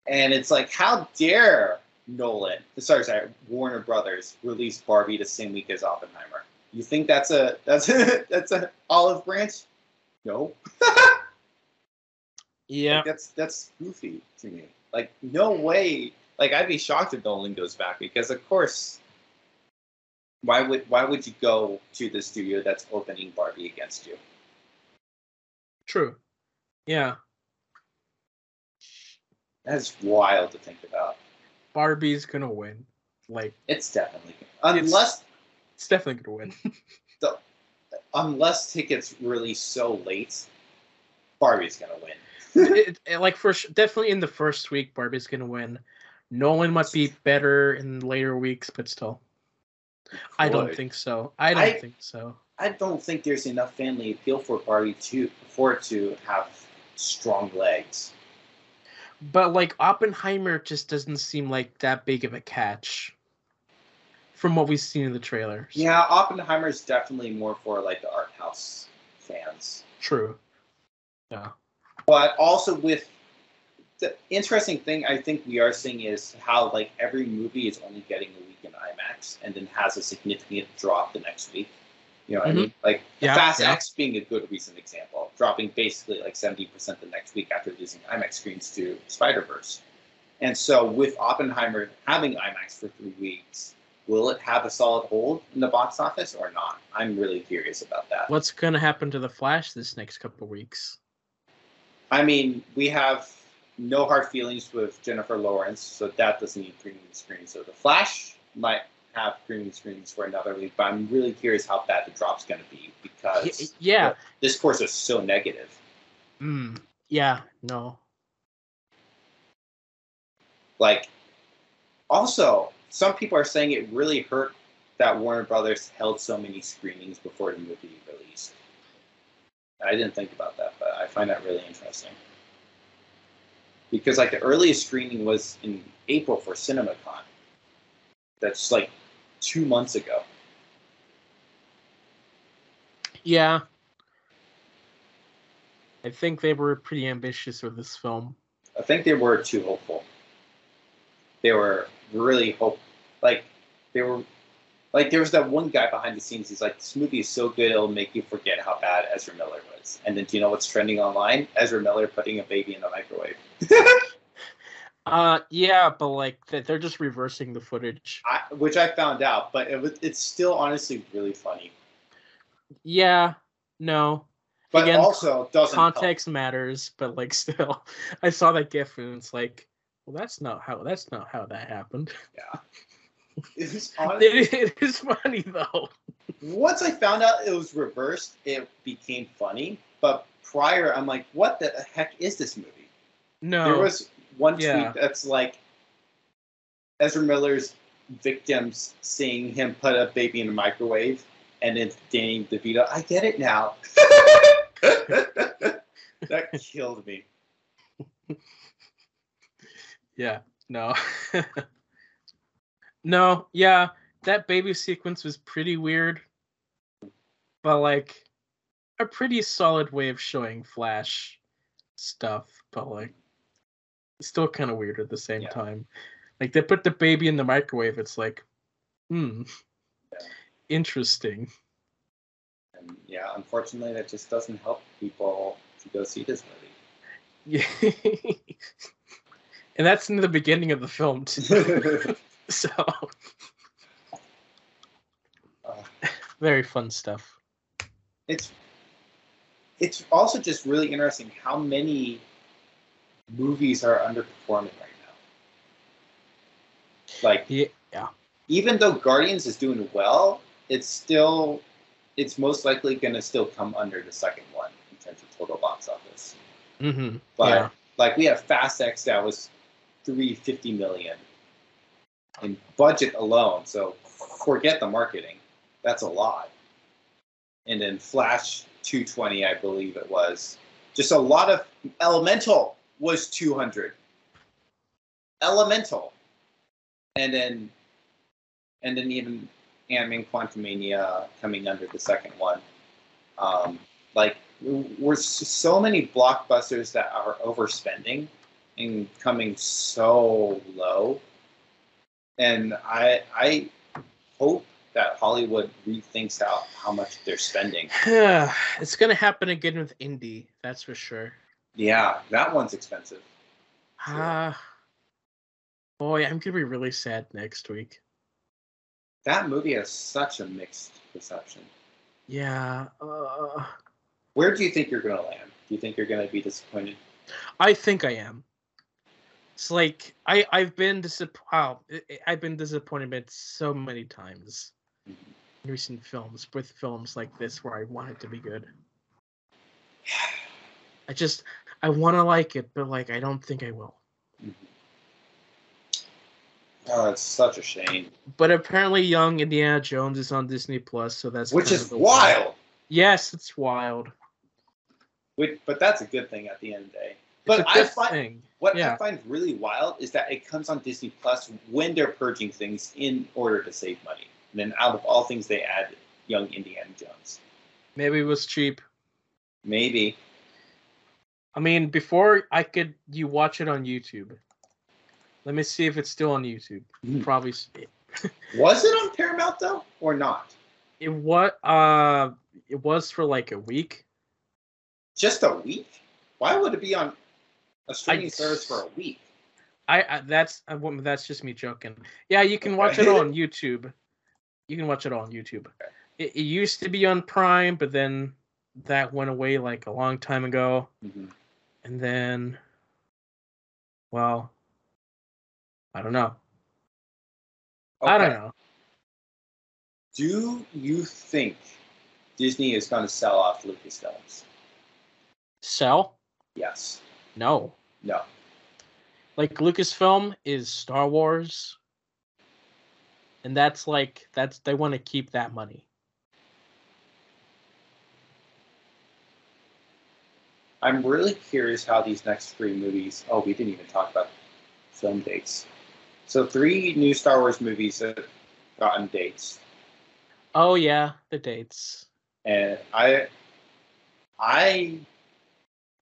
And it's like, how dare Nolan, sorry, sorry, Warner Brothers release Barbie the same week as Oppenheimer? You think that's a [LAUGHS] that's a that's a olive branch? No. [LAUGHS] Yeah. Like, that's that's goofy to me. Like no way. Like I'd be shocked if Nolan goes back because of course. Why would why would you go to the studio that's opening Barbie against you? True. Yeah. That's wild to think about. Barbie's gonna win. Like It's definitely unless it's definitely gonna win. [LAUGHS] unless tickets release so late, Barbie's gonna win. [LAUGHS] it, it- like for definitely in the first week, Barbie's gonna win. Nolan might be better in later weeks, but still, I don't think so. I don't I- think so. I don't think there's enough family appeal for Barbie to for it to have strong legs. But like Oppenheimer just doesn't seem like that big of a catch from what we've seen in the trailers. Yeah, Oppenheimer is definitely more for like the art house fans. True. Yeah. But also with the interesting thing I think we are seeing is how like every movie is only getting a week in IMAX and then has a significant drop the next week. You know what I mean? Like Mm-hmm. Yeah, Fast yeah. X being a good recent example, dropping basically like 70% the next week after losing IMAX screens to Spider Verse. And so with Oppenheimer having IMAX for three weeks, will it have a solid hold in the box office or not? I'm really curious about that. What's gonna happen to the Flash this next couple weeks? I mean, we have no hard feelings with Jennifer Lawrence, so that doesn't need premium screens. So the Flash might have premium screens for another week, but I'm really curious how bad the drop's going to be because yeah. this course is so negative. Mm, yeah. No. Like, also, some people are saying it really hurt that Warner Brothers held so many screenings before the movie released. I didn't think about that, but I find that really interesting. Because like the earliest screening was in April for CinemaCon. That's like two months ago. Yeah. I think they were pretty ambitious with this film. I think they were too hopeful. They were really hope like they were like there was that one guy behind the scenes. He's like, "This movie is so good, it'll make you forget how bad Ezra Miller was." And then, do you know what's trending online? Ezra Miller putting a baby in the microwave. [LAUGHS] Uh, yeah, but like they're just reversing the footage. I, which I found out, but it was, it's still honestly really funny. Yeah, no, But Again, also doesn't help. context matters, but like [LAUGHS] still, I saw that gif and it's like, well, that's not how that's not how that happened. [LAUGHS] It's honestly, [LAUGHS] It, it is funny though. once I found out it was reversed, it became funny. But prior, I'm like, what the heck is this movie? No, There was one tweet Yeah. that's like Ezra Miller's victims seeing him put a baby in a microwave, and then Danny DeVito. I get it now. [LAUGHS] that killed me. [LAUGHS] yeah, no, no, yeah, that baby sequence was pretty weird, but like a pretty solid way of showing Flash stuff, but like still kind of weird at the same Yeah. time. Like they put the baby in the microwave. It's like, hmm, Yeah. interesting. And yeah, unfortunately, that just doesn't help people to go see this movie. Yeah. [LAUGHS] and that's in the beginning of the film too. [LAUGHS] so [LAUGHS] very fun stuff. it's it's also just really interesting how many movies are underperforming right now. Like Yeah, even though Guardians is doing well, it's still it's most likely going to still come under the second one in terms of total box office. Mm-hmm. But yeah. like we have Fast X that was 350 million in budget alone. So forget the marketing. That's a lot. And then Flash 220, I believe it was. Just a lot of Elemental was 200. Elemental. And then and then even Ant-Man Quantumania coming under the second one. Um, like we're so many blockbusters that are overspending and coming so low. And I I hope that Hollywood rethinks how, how much they're spending. [SIGHS] it's gonna happen again with Indy, that's for sure. Yeah, that one's expensive. Ah, boy, I'm gonna be really sad next week. That movie has such a mixed reception. Yeah, uh, Where do you think you're going to land? Do you think you're going to be disappointed? I think I am. It's like I I've been disappointed. Wow, I've been disappointed so many times in recent films with films like this where I want it to be good. [SIGHS] I just I want to like it, but like I don't think I will. Oh, it's such a shame. But apparently, Young Indiana Jones is on Disney Plus, so that's Which is the- wild. Yes, it's wild. Which, but that's a good thing at the end of the day. But I find thing. what I find really wild is that it comes on Disney Plus when they're purging things in order to save money. And then out of all things, they add young Indiana Jones. Maybe it was cheap. Maybe. I mean, before I could, you watch it on YouTube. Let me see if it's still on YouTube. Hmm. Probably. Was it on Paramount though, or not? It what? Uh, it was for like a week. Just a week? Why would it be on a streaming I- service for a week? I, I that's I, won't- that's just me joking. Yeah, you can watch it on YouTube. You can watch it on YouTube. It, it used to be on Prime, but then that went away like a long time ago. Mhm. And then, well, I don't know. I don't know. Do you think Disney is going to sell off Lucasfilms? Sell? Yes. No. No. Like Lucasfilm is Star Wars, and that's like that's they want to keep that money. I'm really curious how these next three movies. Oh, we didn't even talk about film dates. So three new Star Wars movies have gotten dates, Oh yeah, the dates. and I, I,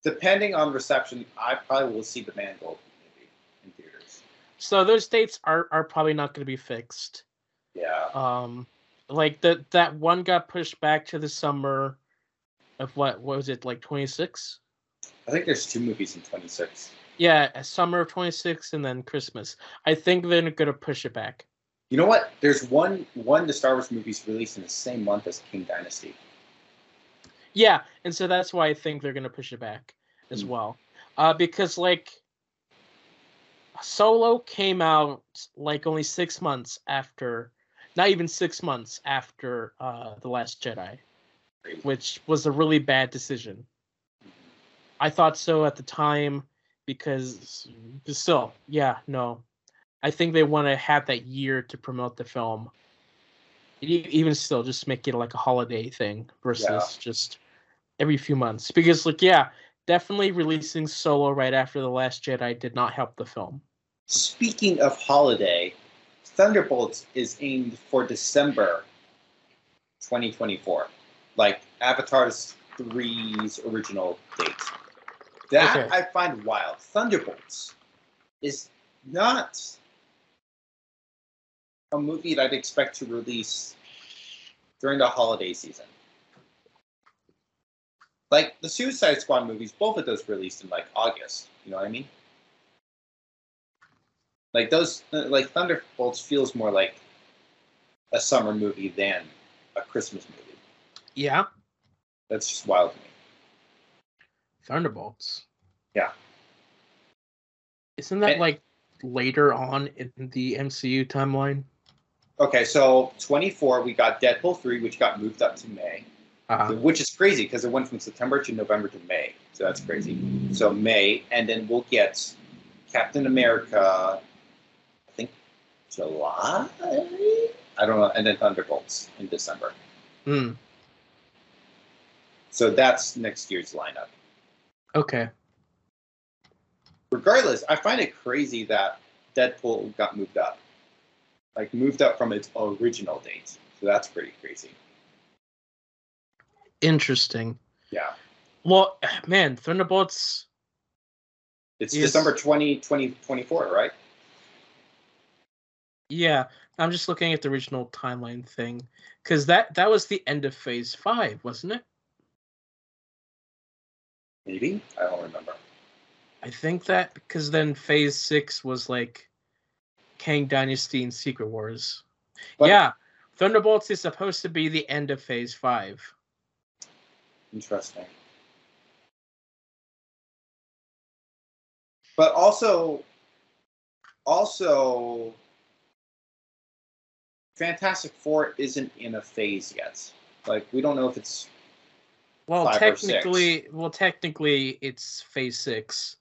depending on reception, I probably will see the Mangold movie in theaters. So those dates are are probably not going to be fixed. Yeah. Um, like the that one got pushed back to the summer of what, what was it like twenty six? I think there's two movies in 26. Yeah, summer of twenty six, and then Christmas. I think they're going to push it back. You know what? There's one one the Star Wars movies released in the same month as Kang Dynasty. Yeah, and so that's why I think they're gonna push it back as Mm. well. Uh, because like Solo came out like only six months after, not even six months after uh, the Last Jedi, which was a really bad decision. I thought so at the time because, still, yeah, no, I think they want to have that year to promote the film. Even still, just make it like a holiday thing versus Yeah. just every few months. Because, like, yeah, definitely releasing Solo right after the Last Jedi did not help the film. Speaking of holiday, Thunderbolts is aimed for December 2024, like Avatar's 3's original date. That Okay. I find wild. Thunderbolts is not a movie that I'd expect to release during the holiday season. like the Suicide Squad movies, both of those released in like August. You know what I mean? Like those, uh, like Thunderbolts feels more like a summer movie than a Christmas movie. Yeah. That's just wild to me. Thunderbolts. Yeah. Isn't that And- like later on in the MCU timeline? Okay, so 24, we got Deadpool 3, which got moved up to May, Uh, which is crazy because it went from September to November to May. So that's crazy. So May, and then we'll get Captain America, I think July? I don't know, and then Thunderbolts in December. mm, So that's next year's lineup. okay. Regardless, I find it crazy that Deadpool got moved up. Like, moved up from its original date. So that's pretty crazy. Interesting. Yeah. Well, [SIGHS] man, Thunderbolts. It's Yes. December 20, 2024, right? Yeah, I'm just looking at the original timeline thing because that that was the end of Phase Five, wasn't it? Maybe? I don't remember. I think that because then Phase Six was like Kang Dynasty and Secret Wars. But- yeah, Thunderbolts is supposed to be the end of Phase Five. Interesting. But also, also, Fantastic Four isn't in a phase yet. Like we don't know if it's Well, Five or six. technically, well, technically, it's Phase Six.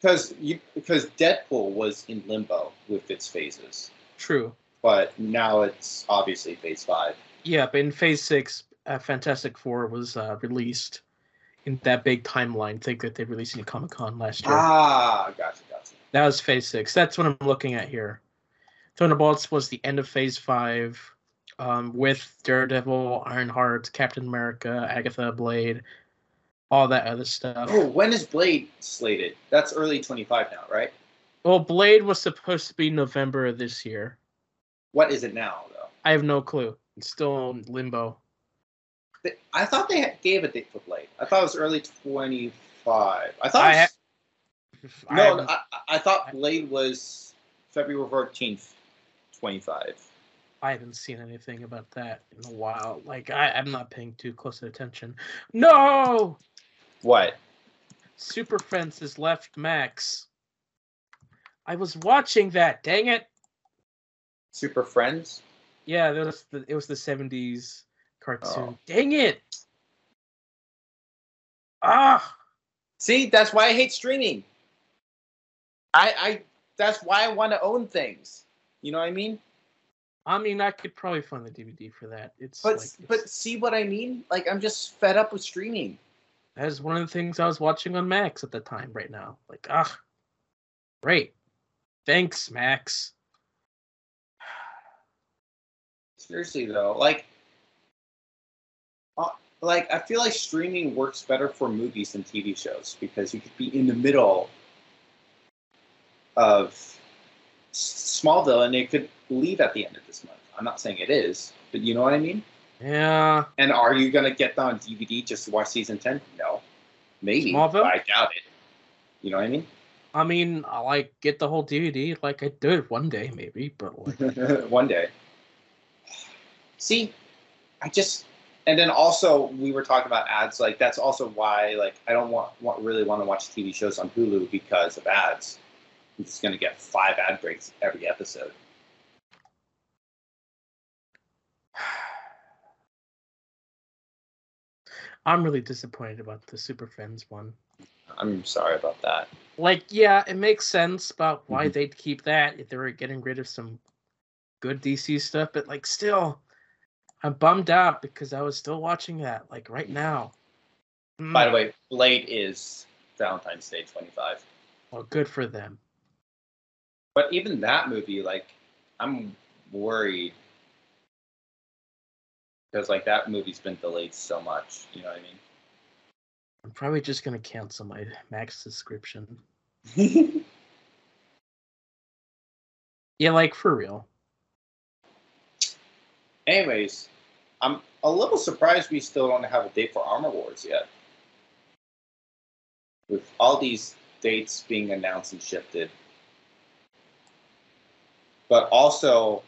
Because you because Deadpool was in limbo with its phases, True. but now it's obviously phase five. Yeah, but in Phase Six, uh, Fantastic Four was uh, released in that big timeline thing that they released in Comic Con last year. Ah, gotcha, gotcha. That was Phase Six. That's what I'm looking at here. Thunderbolts was the end of Phase Five, um, with Daredevil, Ironheart, Captain America, Agatha, Blade, all that other stuff. Oh, when is Blade slated? That's early twenty five now, right? Well, Blade was supposed to be November of this year. What is it now though? I have no clue. It's still in limbo. I thought they gave a date for Blade. I thought it was early 25. I thought I was, [LAUGHS] I no, I, I thought Blade was February 14th, 25. I haven't seen anything about that in a while. Like I, I'm not paying too close attention. No, What? Super Friends has left Max. I was watching that. Dang it! Super Friends? Yeah, that was the, it was the '70s cartoon. Oh. Dang it! Ah, See, that's why I hate streaming. I, I that's why I want to own things. You know what I mean? I mean, I could probably find the DVD for that. It's But like, but see what I mean? Like I'm just fed up with streaming. That is one of the things I was watching on Max at the time. Right now, like ah, great, thanks Max. Seriously though, like, uh, like I feel like streaming works better for movies than TV shows because you could be in the middle of Smallville and it could leave at the end of this month. I'm not saying it is, but you know what I mean. Yeah, And are you gonna get that on DVD just to watch season ten? No, maybe. Smallville? I doubt it. You know what I mean? I mean, I like get the whole DVD. Like I do it one day maybe, but like [LAUGHS] One day. See, I just and then also we were talking about ads. Like that's also why like I don't want, want really want to watch TV shows on Hulu because of ads. I'm just gonna get five ad breaks every episode. I'm really disappointed about the Super Friends one. I'm sorry about that. Like, yeah, it makes sense about why Mhm. they'd keep that if they were getting rid of some good DC stuff, but like still I'm bummed out because I was still watching that, like right now. By the Mm, way, Blade is Valentine's Day 25. well, good for them. But even that movie, like, I'm worried because like that movie's been delayed so much. You know what I mean? I'm probably just gonna cancel my Max subscription. [LAUGHS] Yeah, like for real. Anyways, I'm a little surprised we still don't have a date for Armor Wars yet. With all these dates being announced and shifted. But also,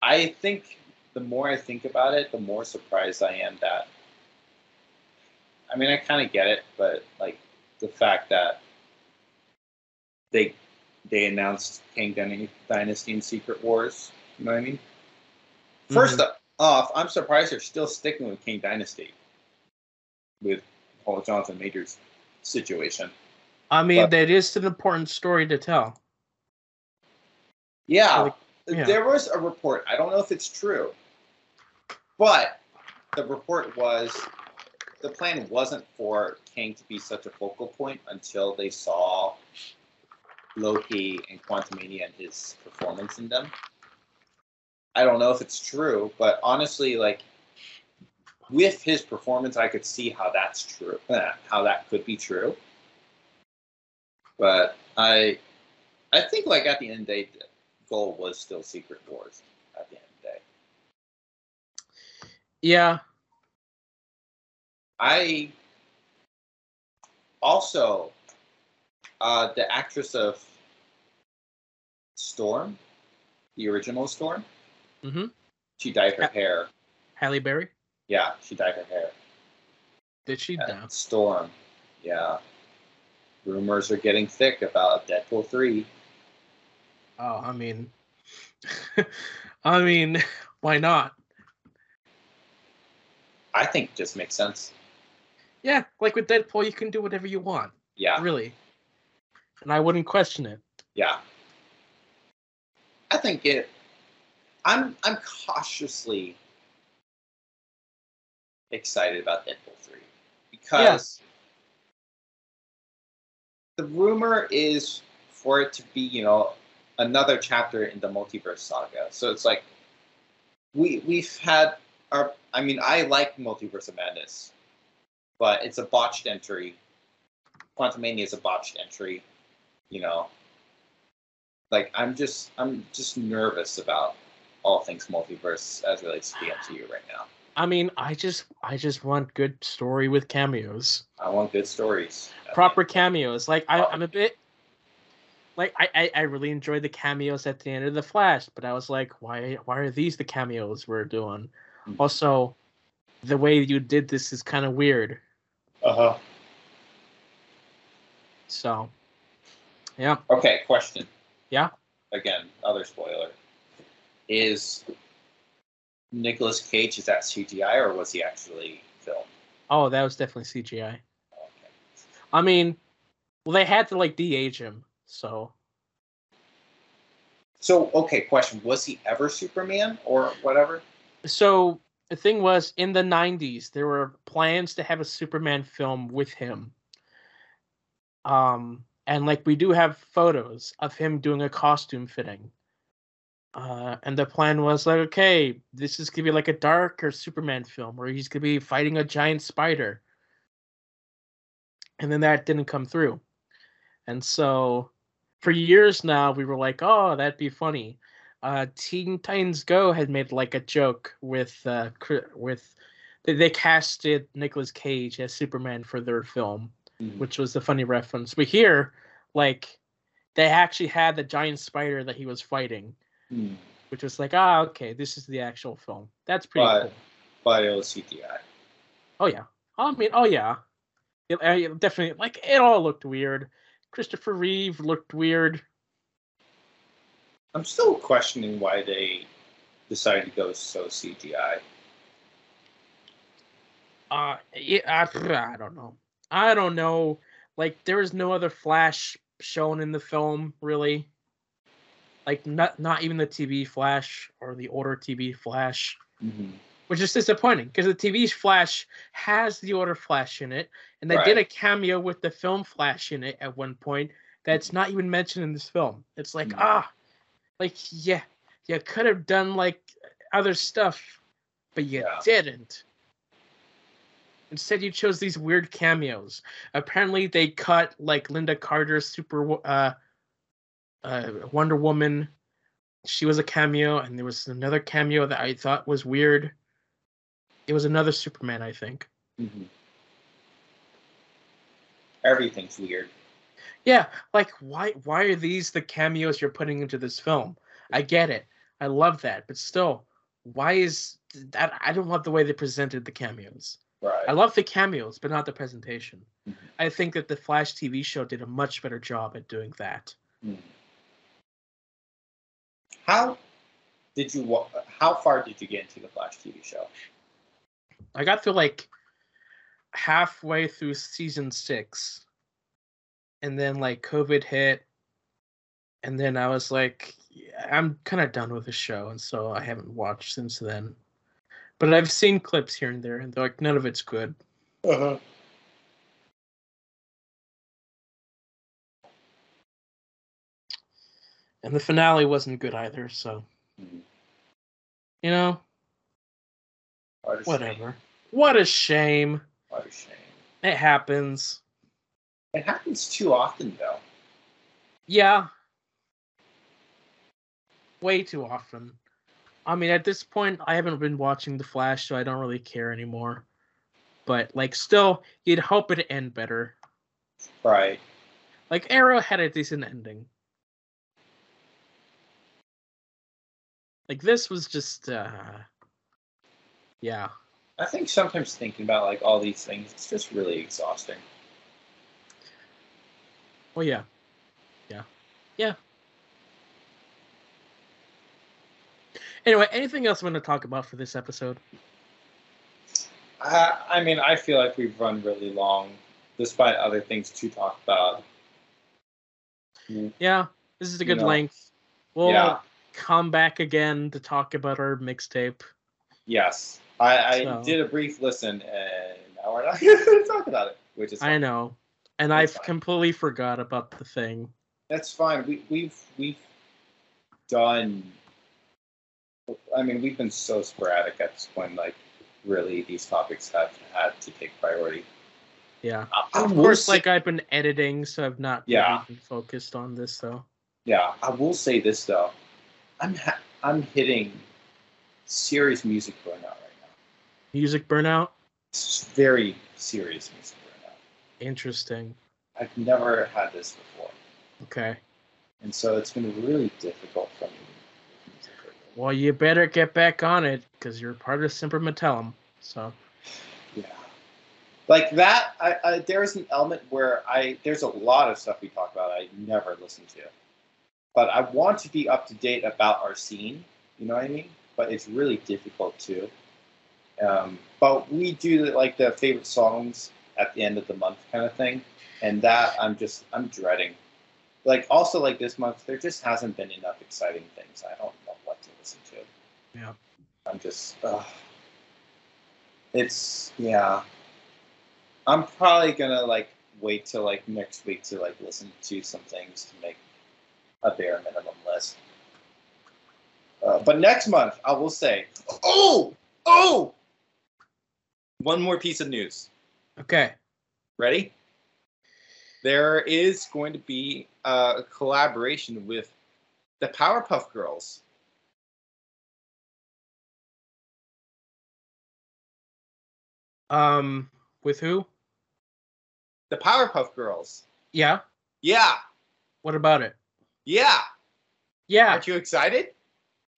I think the more I think about it, the more surprised I am that. I mean, I kind of get it, but like the fact that they they announced Kang Dynasty and Secret Wars. You know what I mean? 1st Mhm. off, I'm surprised they're still sticking with Kang Dynasty with Paul Jonathan Majors situation. I mean, But- that is an important story to tell. Yeah, Like, yeah. there was a report. I don't know if it's true, but the report was the plan wasn't for Kang to be such a focal point until they saw Loki and Quantumania and his performance in them. I don't know if it's true, but honestly, like with his performance, I could see how that's true, [LAUGHS] how that could be true. But I, I think like at the end of the day, the goal was still Secret Wars. At the end Yeah. I also uh, the actress of Storm, the original Storm. Mhm. She dyed her Yeah. hair. Halle Berry. Yeah, she dyed her hair. Did she? No. Storm. Yeah. Rumors are getting thick about Deadpool 3. Oh, I mean, [LAUGHS] I mean, [LAUGHS] why not? I think just makes sense. Yeah, like with Deadpool, you can do whatever you want, Yeah. really, and I wouldn't question it. Yeah. I think it I'm I'm cautiously excited about Deadpool 3 because the rumor is for it to be, you know, another chapter in the multiverse saga. So it's like we we've had our I mean, I like Multiverse of Madness, but it's a botched entry. Quantumania is a botched entry, you know. Like I'm just I'm just nervous about all things multiverse as relates to the MCU right now. I mean, I just, I just want good story with cameos, I want good stories. proper cameos. Like I, oh. I'm a bit, like I, I, I really enjoyed the cameos at the end of the Flash, but I was like, why, why are these the cameos we're doing? Mhm. Also, the way you did this is kind of weird. Uh huh. So, yeah. Okay, question. Yeah. Again, other spoiler. Is Nicolas Cage is that CGI or was he actually filmed? Oh, that was definitely CGI. Okay. I mean, well, they had to like de-age him, so So okay, question: Was he ever Superman or whatever? So the thing was in the 90s there were plans to have a superman film with him. Um and like we do have photos of him doing a costume fitting. Uh and the plan was like okay this is gonna be like a darker superman film where he's gonna be fighting a giant spider. And then that didn't come through. And so for years now we were like oh that'd be funny uh, Teen Titans Go had made like a joke with uh, with they, they casted Nicolas Cage as Superman for their film, Mhm. which was a funny reference. But here, like, they actually had the giant spider that he was fighting, Hmm. which was like, ah, okay, this is the actual film. That's pretty But- cool. But it was CGI. Oh yeah, I mean, oh yeah, it, it definitely like it all looked weird. Christopher Reeve looked weird. I'm still questioning why they decided to go so CGI. Uh, yeah, I, I don't know. I don't know. Like, there is no other Flash shown in the film, really. Like, not not even the TV Flash or the older TV Flash, Mm-hmm. which is disappointing because the TV Flash has the older Flash in it, and they did a cameo with the film Flash in it at one point. That's not even mentioned in this film. It's like Mhm. ah, like yeah, you could have done like other stuff, but you Yeah. didn't. Instead, you chose these weird cameos. Apparently, they cut like Lynda Carter's Super uh, uh, Wonder Woman. She was a cameo, and there was another cameo that I thought was weird. It was another Superman, I think. Mm-hmm. Everything's weird. Yeah, like why why are these the cameos you're putting into this film? I get it. I love that, but still, why is that I don't love the way they presented the cameos. Right. I love the cameos, but not the presentation. Mhm. I think that the Flash TV show did a much better job at doing that. Mm. How did you? How far did you get into the Flash TV show? I got through like halfway through season six, and then like COVID hit, and then I was like, yeah, I'm kind of done with the show, and so I haven't watched since then. But I've seen clips here and there, and they're like none of it's good. Uh-huh. And the finale wasn't good either, so Mhm. you know, What a shame. whatever. What a shame. What a shame. It happens. It happens too often, though. Yeah. Way too often. I mean, at this point, I haven't been watching The Flash, so I don't really care anymore. But, like, still, you'd hope it'd end better. Right. Like, Arrow had a decent ending. Like, this was just, uh. Yeah. I think sometimes thinking about like all these things, it's just really exhausting. Well, yeah. Yeah. Yeah. Anyway, anything else I'm going to talk about for this episode? Uh, I mean, I feel like we've run really long, despite other things to talk about. Yeah, this is a You good know, length. We'll yeah. come back again to talk about our mixtape. Yes, I, I So- did a brief listen, and now we're not [LAUGHS] going to talk about it, which is I know, and That's I've fine. completely forgot about the thing. That's fine. We, we've we've done. I mean, we've been so sporadic at this point. Like, really, these topics have had to take priority. Yeah, uh, I of course. say- Like I've been editing, so I've not Yeah. really been focused on this. though. Yeah, I will say this though, I'm ha- I'm hitting serious music burnout right now. music burnout. It's very serious music. Interesting. I've never had this before, Okay. and so it's been really difficult for me. with music right now. Well, you better get back on it because you're part of Semper Metellum. So Yeah, like that. I, I there is an element where I there's a lot of stuff we talk about I never listen to, but I want to be up to date about our scene. You know what I mean? But it's really difficult too. Um, but we do like the favorite songs at the end of the month kind of thing, and that I'm just I'm dreading. Like also like this month, there just hasn't been enough exciting things. I don't know what to listen to. Yeah. I'm just. ugh. It's yeah. I'm probably gonna like wait till like next week to like listen to some things to make a bare minimum list. Uh, but next month, I will say, oh, oh, one more piece of news. Okay. Ready? There is going to be a collaboration with the Powerpuff Girls. Um, with who? The Powerpuff Girls. Yeah. Yeah, What about it? yeah. Yeah. Aren't you excited?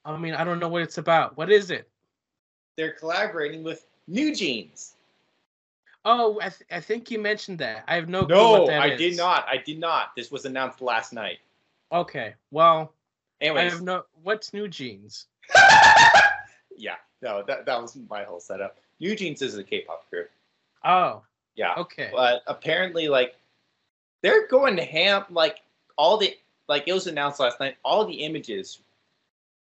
I mean, I don't know what it's about. What is it? They're collaborating with NewJeans. Oh, I, th- I think you mentioned that. I have no clue No, I is. did not. I did not. This was announced last night. Okay. Well, Anyways. I have no. What's NewJeans? [LAUGHS] yeah, no, that, that was my whole setup. NewJeans is a K-pop group. Oh, Yeah, okay. but apparently, like, they're going to ham. Like all the like it was announced last night. All the images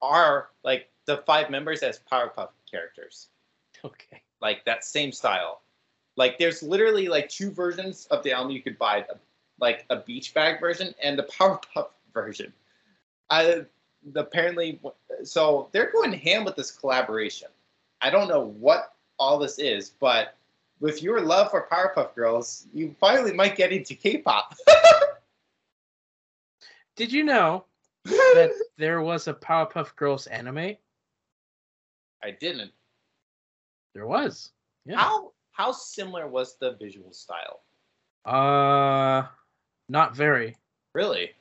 are like the five members as Powerpuff characters, [LAUGHS] Okay. like that same style. Like there's literally like two versions of the album you could buy, like a beach bag version and the [LAUGHS] Powerpuff version. I apparently so they're going ham with this collaboration. I don't know what all this is, but with your love for Powerpuff Girls, you finally might get into K-pop. [LAUGHS] Did you know that [LAUGHS] there was a Powerpuff Girls anime? I didn't. There was. Yeah. How how similar was the visual style? Uh, not very. Really?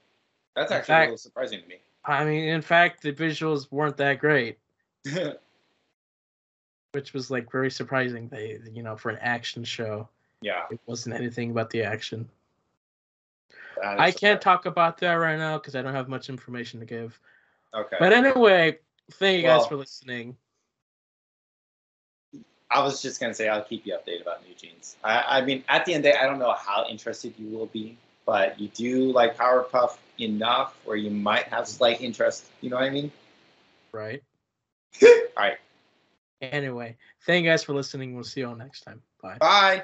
That's In actually a little surprising to me. I mean, in fact, the visuals weren't that great, [LAUGHS] which was like very surprising. They, you know, for an action show, yeah. it wasn't anything about the action. I can't talk about that right now because I don't have much information to give. Okay. But anyway, thank you guys for listening. I was just gonna say I'll keep you updated about NewJeans. I, I mean, at the end of the day, I don't know how interested you will be, but you do like Powerpuff enough where you might have slight interest. You know what I mean? Right. [LAUGHS] All right. Anyway, thank you guys for listening. We'll see you all next time. Bye. Bye.